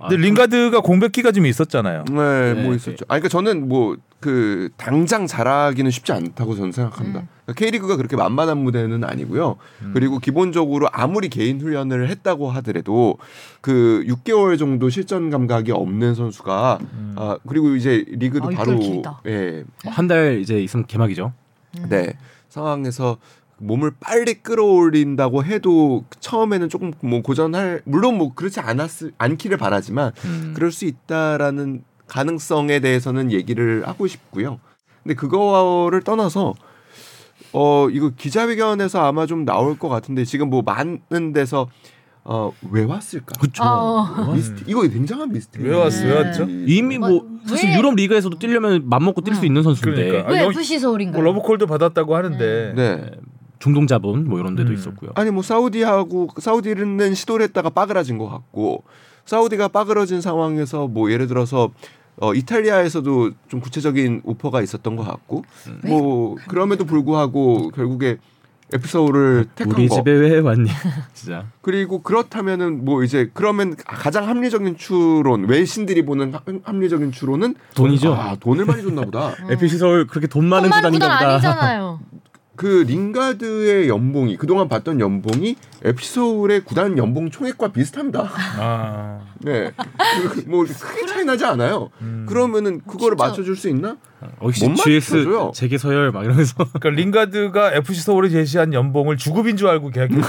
근데 링가드가 공백기가 좀 있었잖아요. 네, 네, 뭐 네. 있었죠. 아, 그러니까 저는 뭐 그 당장 잘하기는 쉽지 않다고 저는 생각합니다. 음. K리그가 그렇게 만만한 무대는 아니고요. 음. 그리고 기본적으로 아무리 개인 훈련을 했다고 하더라도 그 6개월 정도 실전 감각이 없는 선수가 음. 아 그리고 이제 리그도 아, 바로. 예, 한 달 이제 있으면 개막이죠. 음. 네 상황에서 몸을 빨리 끌어올린다고 해도 처음에는 조금 뭐 고전할 물론 뭐 그렇지 않았을 않기를 바라지만 음. 그럴 수 있다라는 가능성에 대해서는 얘기를 하고 싶고요. 근데 그거를 떠나서 어 이거 기자회견에서 아마 좀 나올 것 같은데 지금 뭐 많은 데서 어 왜 왔을까? 그쵸. 아, 어. 이거 굉장한 미스테리. 왜 왔어? 왜 네. 왔죠? 이미 뭐 뭐, 사실 왜- 유럽 리그에서도 뛰려면 맘 먹고 뛸수 있는 선수인데 그러니까. 왜 아, 여기- FC 서울인가요? 뭐 러브콜도 받았다고 하는데 네. 중동 자본 뭐 이런 데도 음. 있었고요. 아니 뭐 사우디하고 사우디는 시도를 했다가 빠그라진 것 같고 사우디가 빠그러진 상황에서 뭐 예를 들어서 어 이탈리아에서도 좀 구체적인 오퍼가 있었던 것 같고 뭐 그럼에도 불구하고 결국에 택한 우리 거 집에 왜 왔니? 진짜. 그리고 그렇다면은 뭐 이제 그러면 가장 합리적인 추론 외신들이 보는 합- 합리적인 추론은 돈이죠. 아 돈을 많이 줬나 보다 음. 서울 그렇게 돈 많은 구단인가 구단 보다. 아니잖아요. 그 링가드의 연봉이 그동안 받던 연봉이 FC 서울의 구단 연봉 총액과 비슷합니다. 아, 네. 그- 뭐 크게 차이 나지 않아요. 음. 그러면 그거를 진짜. 맞춰 줄 수 있나? 어, 역시 뭔 GS 맞춰줘요? 재계 서열 막 이러면서 그러니까 링가드가 FC 서울에 제시한 연봉을 주급인 줄 알고 계약했고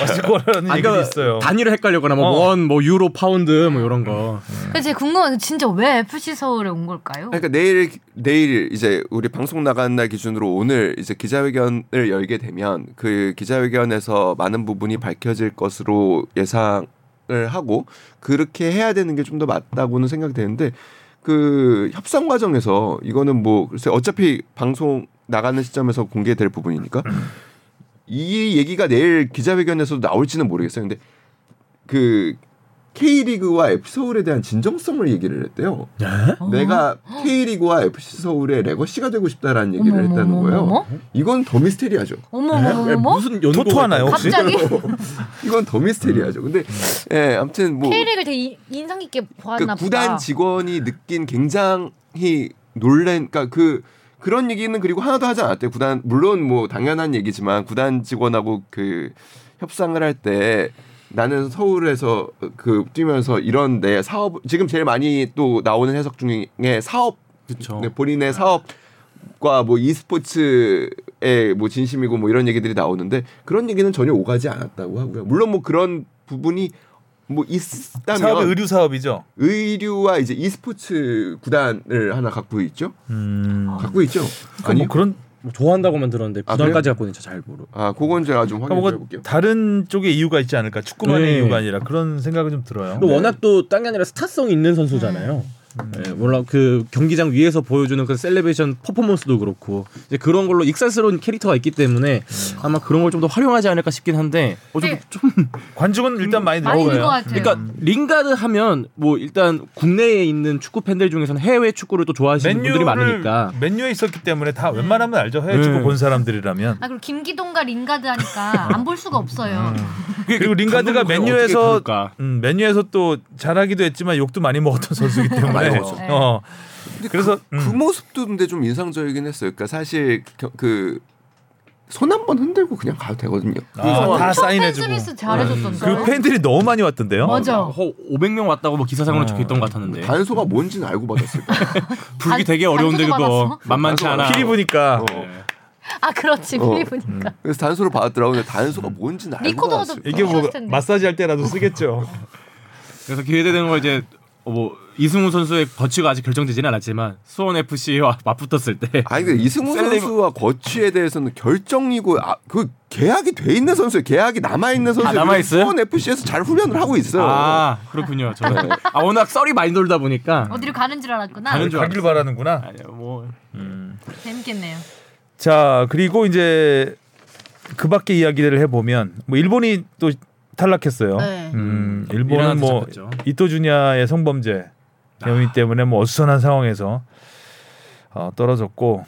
마실 거라는 아니, 얘기도 그러니까 있어요. 단위를 헷갈렸거나 어. 뭐 원, 뭐 유로, 파운드 뭐 이런 거. 근데 제가 궁금한 게 진짜 왜 FC 서울에 온 걸까요? 그러니까 내일 내일 이제 우리 방송 나가는 날 기준으로 오늘 이제 기자회견을 열게 되면 그 기자회견에서 많은 부분이 밝혀질 것으로 예상 을 하고 그렇게 해야 되는 게 좀 더 맞다고는 생각이 되는데 그 협상 과정에서 이거는 뭐 글쎄 어차피 방송 나가는 시점에서 공개될 부분이니까 이 얘기가 내일 기자회견에서도 나올지는 모르겠어요. 근데 그 K리그와 FC 서울에 대한 진정성을 얘기를 했대요. 어? 내가 K리그와 FC 서울의 레거시가 되고 싶다라는 얘기를 했다는 거예요. 어머 이건 더 미스테리하죠. 어머 어머 어머 무슨 연구 토토 하나요 혹시? 갑자기 이건 더 미스테리하죠. 근데 예, 아무튼 뭐 K리그를 되게 이- 인상 깊게 그 보았나 보다. 구단 직원이 느낀 굉장히 놀란 그러니까 그 그런 얘기는 그리고 하나도 하지 않았대요. 구단 물론 뭐 당연한 얘기지만 구단 직원하고 그 협상을 할때 나는 서울에서 그 뛰면서 이런 내 사업 지금 제일 많이 또 나오는 해석 중에 사업 그렇죠. 네, 본인의 사업 과 뭐 e스포츠의 뭐 진심이고 뭐 이런 얘기들이 나오는데 그런 얘기는 전혀 오가지 않았다고 하고요. 물론 뭐 그런 부분이 뭐 있다면 사업의 의류 사업이죠. 의류와 이제 e스포츠 구단을 하나 갖고 있죠. 음. 갖고 있죠. 아니 뭐 그런 뭐 좋아한다고만 들었는데 아, 구단까지 갖고 있는지 잘 모르. 아 그건 제가 좀 그러니까 확인해 뭔가 볼게요. 다른 쪽에 이유가 있지 않을까. 축구만의 네. 이유가 아니라 그런 생각은 좀 들어요. 또 워낙 또 딴 게 아니라 스타성 있는 선수잖아요. 예, 몰라 그 경기장 위에서 보여주는 그 celebration 퍼포먼스도 그렇고 이제 그런 걸로 익살스러운 캐릭터가 있기 때문에 아마 그런 걸 좀 더 활용하지 않을까 싶긴 한데 어, 좀, 네. 좀 관중은 일단 많이 많이 늘어요. 늘것 같아요. 그러니까 링가드 하면 뭐 일단 국내에 있는 축구 팬들 중에서는 해외 축구를 또 좋아하시는 분들이 많으니까 맨유에 있었기 때문에 다 웬만하면 알죠. 해외 네. 축구 본 사람들이라면. 아 그리고 김기동과 링가드 하니까 안 볼 수가 없어요. 그리고 링가드가 맨유에서? 음, 맨유에서 또 잘하기도 했지만 욕도 많이 먹었던 선수이기 때문에. 많이 먹었죠. 어. 근데 그래서, 그, 음. 그 모습도 근데 좀 인상적이긴 했어요. 그러니까 사실 그 손한번 흔들고 그냥 가도 되거든요. 아, 다 사인해주고. 팬 서비스 잘해줬던데. 그 팬들이 너무 많이 왔던데요. 맞아. 어, 500명 왔다고 뭐 기사상으로 어. 적혀있던 것 같았는데 단소가 뭔지는 알고 받았을 거예요. 불기 단- 되게 어려운데 그거 받았어? 만만치 않아. 피리 보니까 어. 예. 아 그렇지 어. 필리프니까. 그래서 단소를 받았더라고. 근데 단소가 뭔지는 알고 거예요. 이게 뭐. 마사지 할 때라도 쓰겠죠. 그래서 기회 되는 거 이제 어, 뭐 이승우 선수의 거취가 아직 결정되지는 않았지만 수원 FC와 맞붙었을 때 아니 근데 이승우 셀레브- 선수와 거취에 대해서는 결정이고 아, 그 계약이 돼 있는 선수, 계약이 남아 있는 선수. 아, 남아 있어요? 수원 FC에서 잘 훈련을 하고 있어요. 아 그렇군요. 저는 아 워낙 썰이 많이 돌다 보니까 어디로 가는 줄 알았구나. 가는 줄 가길 바라는구나. 아니요 뭐 재밌겠네요. 자 그리고 이제 그 밖에 이야기를 해보면 뭐 일본이 또 탈락했어요. 네. 음, 일본은 이란한테 뭐 잡혔죠. 이토주냐의 성범죄 혐의 때문에 뭐 어수선한 상황에서 어, 떨어졌고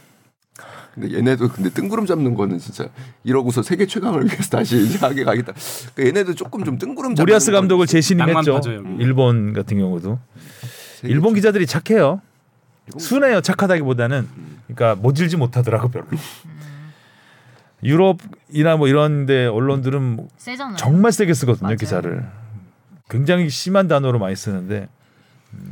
근데 얘네도 근데 뜬구름 잡는 거는 진짜 이러고서 세계 최강을 위해서 다시 이제 하게 가겠다. 그러니까 얘네도 조금 좀 뜬구름 잡는 모리아스 건 감독을 재신임했죠. 파죠. 일본 같은 경우도 일본 기자들이 착해요. 일본 순해요. 착하다기보다는 그러니까 모질지 못하더라고 별로. 유럽이나 뭐 이런데 언론들은 뭐 세잖아요. 정말 세게 쓰거든요 맞아요. 기사를. 굉장히 심한 단어로 많이 쓰는데 음,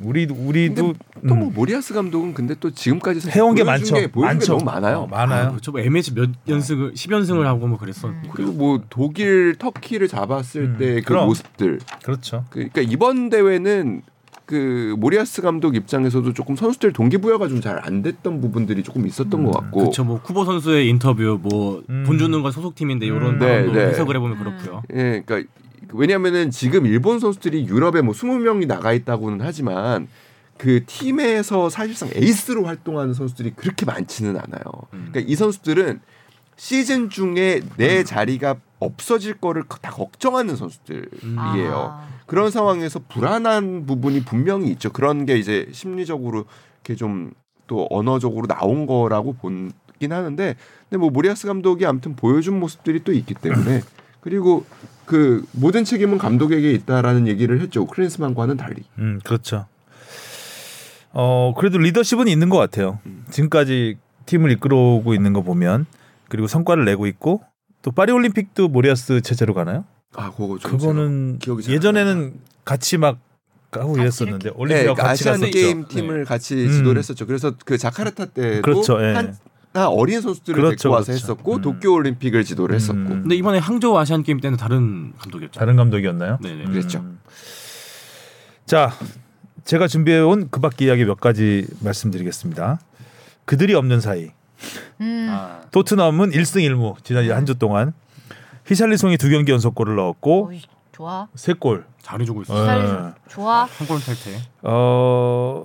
우리 우리도 또뭐 음, 모리아스 감독은 근데 또 지금까지 해온 게 많죠. 게, 보여준 게 많죠. 너무 많아요. 어, 많아요. 아, 그렇죠. 뭐 MH 몇 연승을 10연승을 하고 뭐 그랬어. 그리고 뭐 독일, 터키를 잡았을 음, 때그 그럼. 모습들. 그렇죠. 그러니까 이번 대회는 그 모리아스 감독 입장에서도 조금 선수들 동기부여가 좀 잘 안 됐던 부분들이 조금 있었던 것 같고. 그렇죠. 뭐 쿠보 선수의 인터뷰 뭐 음. 돈 주는 건 소속팀인데 이런 음. 네, 네. 해석을 해보면 그렇고요. 예, 그러니까 왜냐하면은 지금 일본 선수들이 유럽에 뭐 20명이 나가 있다고는 하지만 그 팀에서 사실상 에이스로 활동하는 선수들이 그렇게 많지는 않아요. 그러니까 이 선수들은 시즌 중에 내 자리가 없어질 거를 다 걱정하는 선수들이에요. 아. 그런 상황에서 불안한 부분이 분명히 있죠. 그런 게 이제 심리적으로 이렇게 좀 또 언어적으로 나온 거라고 보긴 하는데, 근데 뭐 모리아스 감독이 아무튼 보여준 모습들이 또 있기 때문에 그리고 그 모든 책임은 감독에게 있다라는 얘기를 했죠. 크린스만과는 달리. 음 그렇죠. 어 그래도 리더십은 있는 것 같아요. 지금까지 팀을 이끌어오고 있는 거 보면 그리고 성과를 내고 있고 또 파리 올림픽도 모리아스 체제로 가나요? 아, 그거 좀 그거는 예전에는 같이 막 하고 이랬었는데 네, 올림픽 그 같이 아시안 갔었죠. 게임 팀을 같이 음. 지도를 했었죠. 그래서 그 자카르타 때도 그렇죠, 예. 한, 한 어린 선수들을 그렇죠, 데리고 와서 그렇죠. 했었고 음. 도쿄 올림픽을 지도를 했었고. 음. 근데 이번에 항저우 아시안 게임 때는 다른 감독이었죠. 다른 감독이었나요? 네네. 음. 그랬죠. 자, 제가 준비해 온 그밖에 이야기 몇 가지 말씀드리겠습니다. 그들이 없는 사이. 음. 아, 토트넘은 1승 1무 지난 한 주 동안 히샬리송이 두 경기 연속골을 넣었고 어이, 좋아. 세 골. 잘해주고 있어. 어. 잘 좋아. 한골 탈퇴. 어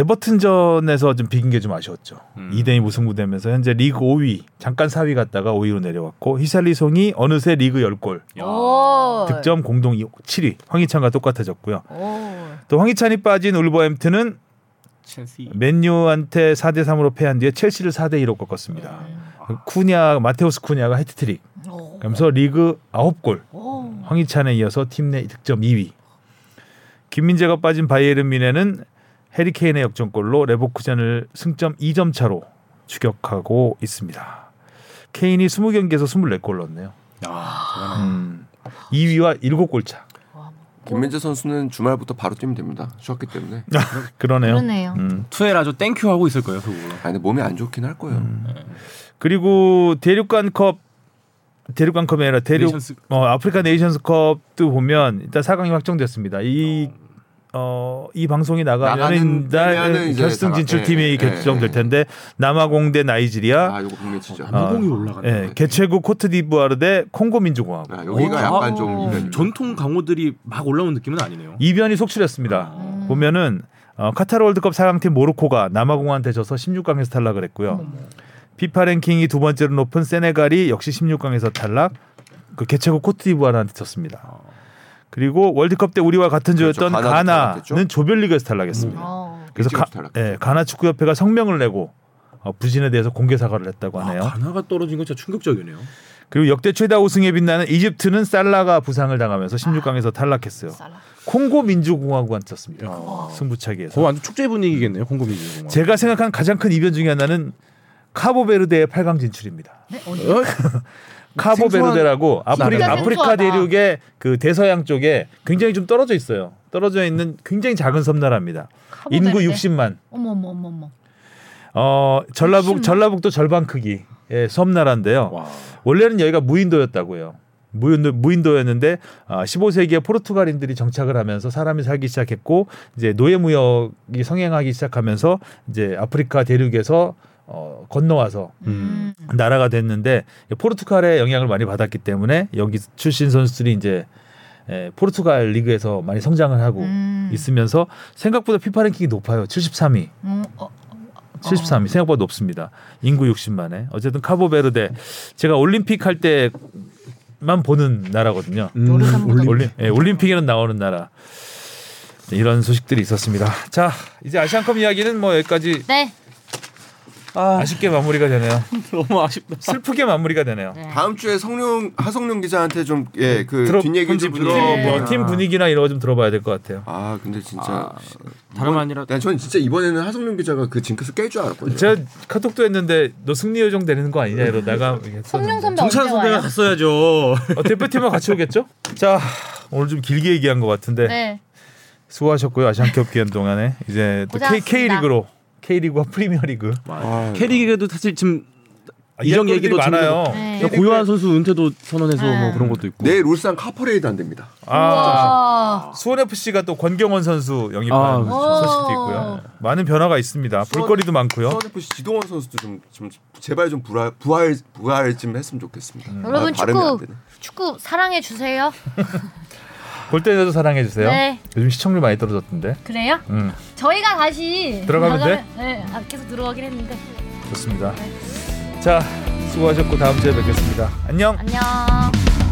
에버튼전에서 좀 비긴 게 좀 아쉬웠죠. 음. 2대2 무승부되면서 현재 리그 5위, 잠깐 4위 갔다가 5위로 내려왔고 히샬리송이 어느새 리그 10골, 오. 득점 공동 7위, 황희찬과 똑같아졌고요. 오. 또 황희찬이 빠진 울버햄튼은 첼시. 맨유한테 4대 3으로 패한 뒤에 첼시를 4대 2로 꺾었습니다. 쿠냐 마테우스 쿠냐가 해트트릭. 오. 그러면서 리그 9골. 오. 황희찬에 이어서 팀 내 득점 2위. 김민재가 빠진 바이에른 뮌헨은 해리케인의 역전골로 레버쿠젠을 승점 2점 차로 추격하고 있습니다. 케인이 20경기에서 24골 넣었네요. 야, 대단하네. 음. 2위와 7골 차. 와, 김민재 선수는 주말부터 바로 뛰면 됩니다. 쉬었기 때문에. 그러네요. 그러네요. 음. 투헬 아주 thank you 하고 있을 거예요 그거. 아 근데 몸이 안 좋긴 할 거예요. 음. 그리고 대륙간컵 대륙간컵이 아니라 대륙 네이션스- 어, 아프리카 네이션스컵도 보면 일단 4강이 확정됐습니다. 이 어, 이 방송이 나가면 결승 다- 진출 팀이 예, 예, 결정될 예. 텐데 남아공 대 나이지리아, 아 이거 국내치죠. 어, 남아공이 올라가네. 예, 개최국 코트디부아르 대 콩고 민주공화국. 아, 여기가 어, 약간 아, 좀 어, 이변. 전통 강호들이 막 올라오는 느낌은 아니네요. 이변이 속출했습니다. 음. 보면은 어, 카타르 월드컵 4강팀 모로코가 남아공한테 져서 16강에서 탈락을 했고요. 피파 랭킹이 두 번째로 높은 세네갈이 역시 16강에서 탈락. 그 개최국 코트디부아르한테 졌습니다. 그리고 월드컵 때 우리와 같은 그렇죠. 조였던 가나도 가나는? 조별리그에서 탈락했습니다. 어. 그래서 가. 예, 가나 축구협회가 성명을 내고 어, 부진에 대해서 공개 사과를 했다고 아, 하네요. 가나가 떨어진 건 진짜 충격적이네요. 그리고 역대 최다 우승에 빛나는 이집트는 살라가 부상을 당하면서 16강에서 탈락했어요. 살라. 콩고 민주공화국한테 졌습니다. 승부차기에서. 완전 축제 분위기겠네요 콩고 민주. 제가 생각한 가장 큰 이변 중에 하나는 카보베르데의 8강 진출입니다. 네? 어? 카보베르데라고 아프리, 아프리카 생소하다. 대륙의 그 대서양 쪽에 굉장히 좀 떨어져 있어요. 떨어져 있는 굉장히 작은 섬나라입니다. 인구 카보베르데? 60만. 어머 어머 어머 어머. 어 전라북 60만? 전라북도 절반 크기 의 섬나라인데요. 와. 원래는 여기가 무인도였다고요. 무인도 무인도였는데 아, 15세기에 포르투갈인들이 정착을 하면서 사람이 살기 시작했고 이제 노예 무역이 성행하기 시작하면서 이제 아프리카 대륙에서 어, 건너와서 음. 나라가 됐는데 포르투갈의 영향을 많이 받았기 때문에 여기 출신 선수들이 이제 에, 포르투갈 리그에서 많이 성장을 하고 음. 있으면서 생각보다 피파 랭킹이 높아요. 73위. 음, 어, 73위 생각보다 높습니다. 인구 60만에. 어쨌든 카보베르데 제가 올림픽 할 때만 보는 나라거든요. 노르산보다 올림- 올림, 예, 올림픽에는 나오는 나라. 네, 이런 소식들이 있었습니다. 자, 이제 아시안컵 이야기는 뭐 여기까지 네. 아, 아쉽게 마무리가 되네요. 너무 아쉽다. 슬프게 마무리가 되네요. 네. 다음 주에 성룡 하성룡 기자한테 좀 예 그 뒷얘기 좀 들어. 뭐 팀 분위기나 이런 거 좀 들어봐야 될 것 같아요. 아 근데 진짜 아, 다름 아니라 난 저는 진짜 이번에는 하성룡 기자가 그 징크스 깰 줄 알았거든요. 제가 카톡도 했는데 너 승리 요정 되는 거 아니냐 이러다가 성룡 했었는데. 선배 언제 정찬 선배가 와요? 갔어야죠. 어, 대표팀과 같이 오겠죠? 자 오늘 좀 길게 얘기한 것 같은데 네. 수고하셨고요 아시안컵 기간 동안에 이제 또 K, 고생하셨습니다. K리그로 K리그와 프리미어리그 아, 캐릭에도 사실 지금 아, 이정 이야기들이 얘기도 많아요. 네. 그러니까 고요한 선수 은퇴도 선언해서 네. 뭐 그런 것도 있고. 내일 울산 카퍼레이드 안 됩니다. 아. 수원 FC가 또 권경원 선수 아, 영입한 그렇죠. 소식도 있고요. 많은 변화가 있습니다. 볼거리도 많고요. 수원 FC 지동원 선수도 좀, 좀 제발 좀 부활 부활 부활 좀 했으면 좋겠습니다. 여러분 아, 축구. 축구 사랑해 주세요. 볼 때라도 사랑해 주세요. 네. 요즘 시청률 많이 떨어졌던데. 그래요? 음, 저희가 다시 들어가면 돼? 네, 아, 계속 들어가긴 했는데. 좋습니다. 자 수고하셨고 다음 주에 뵙겠습니다. 안녕. 안녕.